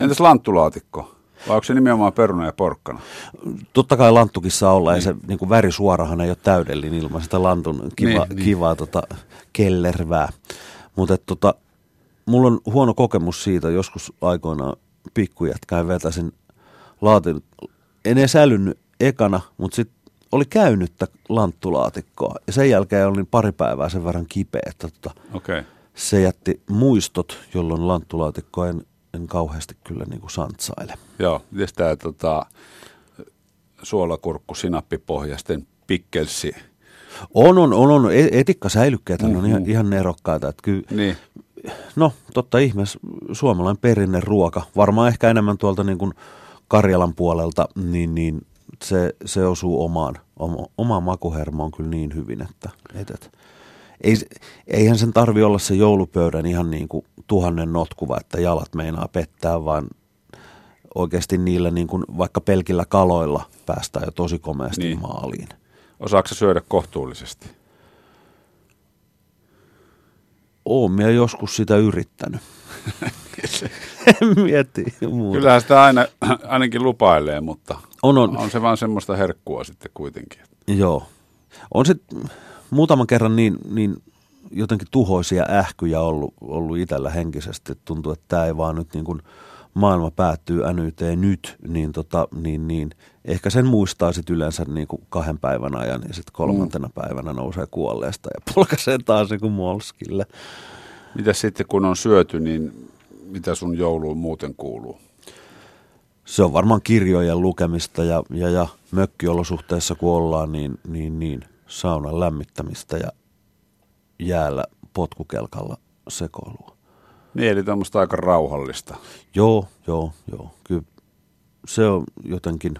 Entäs lanttulaatikko? Vai onko se nimenomaan peruna ja porkkana? Totta kai lanttukin saa olla, niin. ja se niin kuin värisuorahan ei ole täydellinen ilman sitä lantun kiva, niin, kivaa niin. Tota, kellervää. Mutta tota, mulla on huono kokemus siitä, joskus aikoinaan pikkujätkäin vetäisin laatin. En edes älynnyt ekana, mutta sitten oli käynyttä lanttulaatikkoa. Ja sen jälkeen olin pari päivää sen verran kipeä, että tota, okay. se jätti muistot, jolloin lanttulaatikkoa en, en kauheasti kyllä niin kuin santsaile. Joo, miten tämä tota, suolakurkku sinappipohjaisten pikkelsi? On, on, on, on. E-, etikkasäilykkeet mm-hmm. on ihan, ihan nerokkaita. Että kyllä, niin. No, totta ihmeessä suomalainen perinne ruoka. Varmaan ehkä enemmän tuolta niin kuin Karjalan puolelta, niin, niin se, se osuu omaan, oma, omaan makuhermoon kyllä niin hyvin, että et, et, ei, eihän sen tarvi olla se joulupöydän ihan niin kuin tuhannen notkuva, että jalat meinaa pettää, vaan oikeasti niillä niin kuin vaikka pelkillä kaloilla päästään jo tosi komeasti niin. maaliin. Osaatko syödä kohtuullisesti? Oon minä joskus sitä yrittänyt. (laughs) Mietti muuta. Kyllähän sitä aina, (clears throat) ainakin lupailee, mutta on, on. on se vaan semmoista herkkua sitten kuitenkin. Joo. On se muutaman kerran niin, niin jotenkin tuhoisia ähkyjä ollut, ollut itsellä henkisesti. Tuntuu, että tämä ei vaan nyt niin kuin maailma päättyy NYT nyt, niin, tota, niin, niin ehkä sen muistaa sitten yleensä niin kuin kahden päivän ajan ja sitten kolmantena mm. päivänä nousee kuolleesta ja polkaisee taas kuin molskille. Mitä sitten kun on syöty, niin mitä sun jouluun muuten kuuluu? se on varmaan kirjojen lukemista ja, ja, ja mökkiolosuhteessa kun ollaan, niin, niin, niin saunan lämmittämistä ja jäällä potkukelkalla sekoilua. Niin, eli tämmöistä aika rauhallista. Joo, joo, joo. Kyllä se on jotenkin,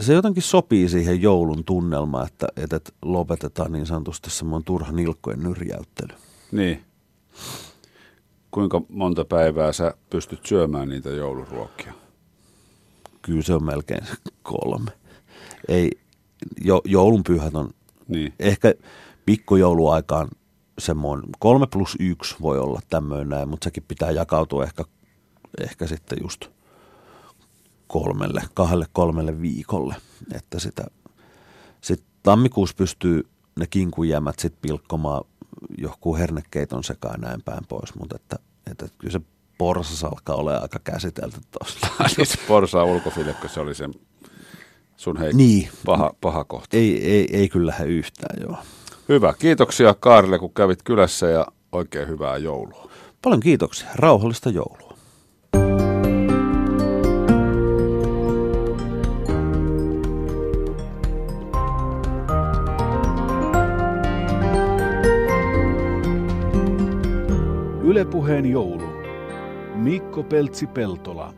se jotenkin sopii siihen joulun tunnelmaan, että, että lopetetaan niin sanotusti semmoinen turha nilkkojen nyrjäyttely. Niin. Kuinka monta päivää sä pystyt syömään niitä jouluruokia? Kyllä se on melkein kolme. Ei, jo, joulunpyhät on Niin. ehkä pikkujouluaikaan semmoinen kolme plus yksi voi olla tämmöinen näin, mutta sekin pitää jakautua ehkä, ehkä sitten just kolmelle, kahdelle kolmelle viikolle, että sitä sitten tammikuussa pystyy ne kinkujämät sitten pilkkomaan joku hernekeiton sekaan näin päin pois, mutta että, että kyllä se porsas alkaa olla aika käsitelty tuossa. (laughs) Siis Porsaan ulkofilekko, se oli se sun hei, Niin. paha, paha kohta. Ei, ei, ei kyllä lähde yhtään, joo. Hyvä. Kiitoksia Kaarille, kun kävit kylässä ja oikein hyvää joulua. Paljon kiitoksia. Rauhallista joulua. Ylepuheen joulu. Mikko Peltsi-Peltola.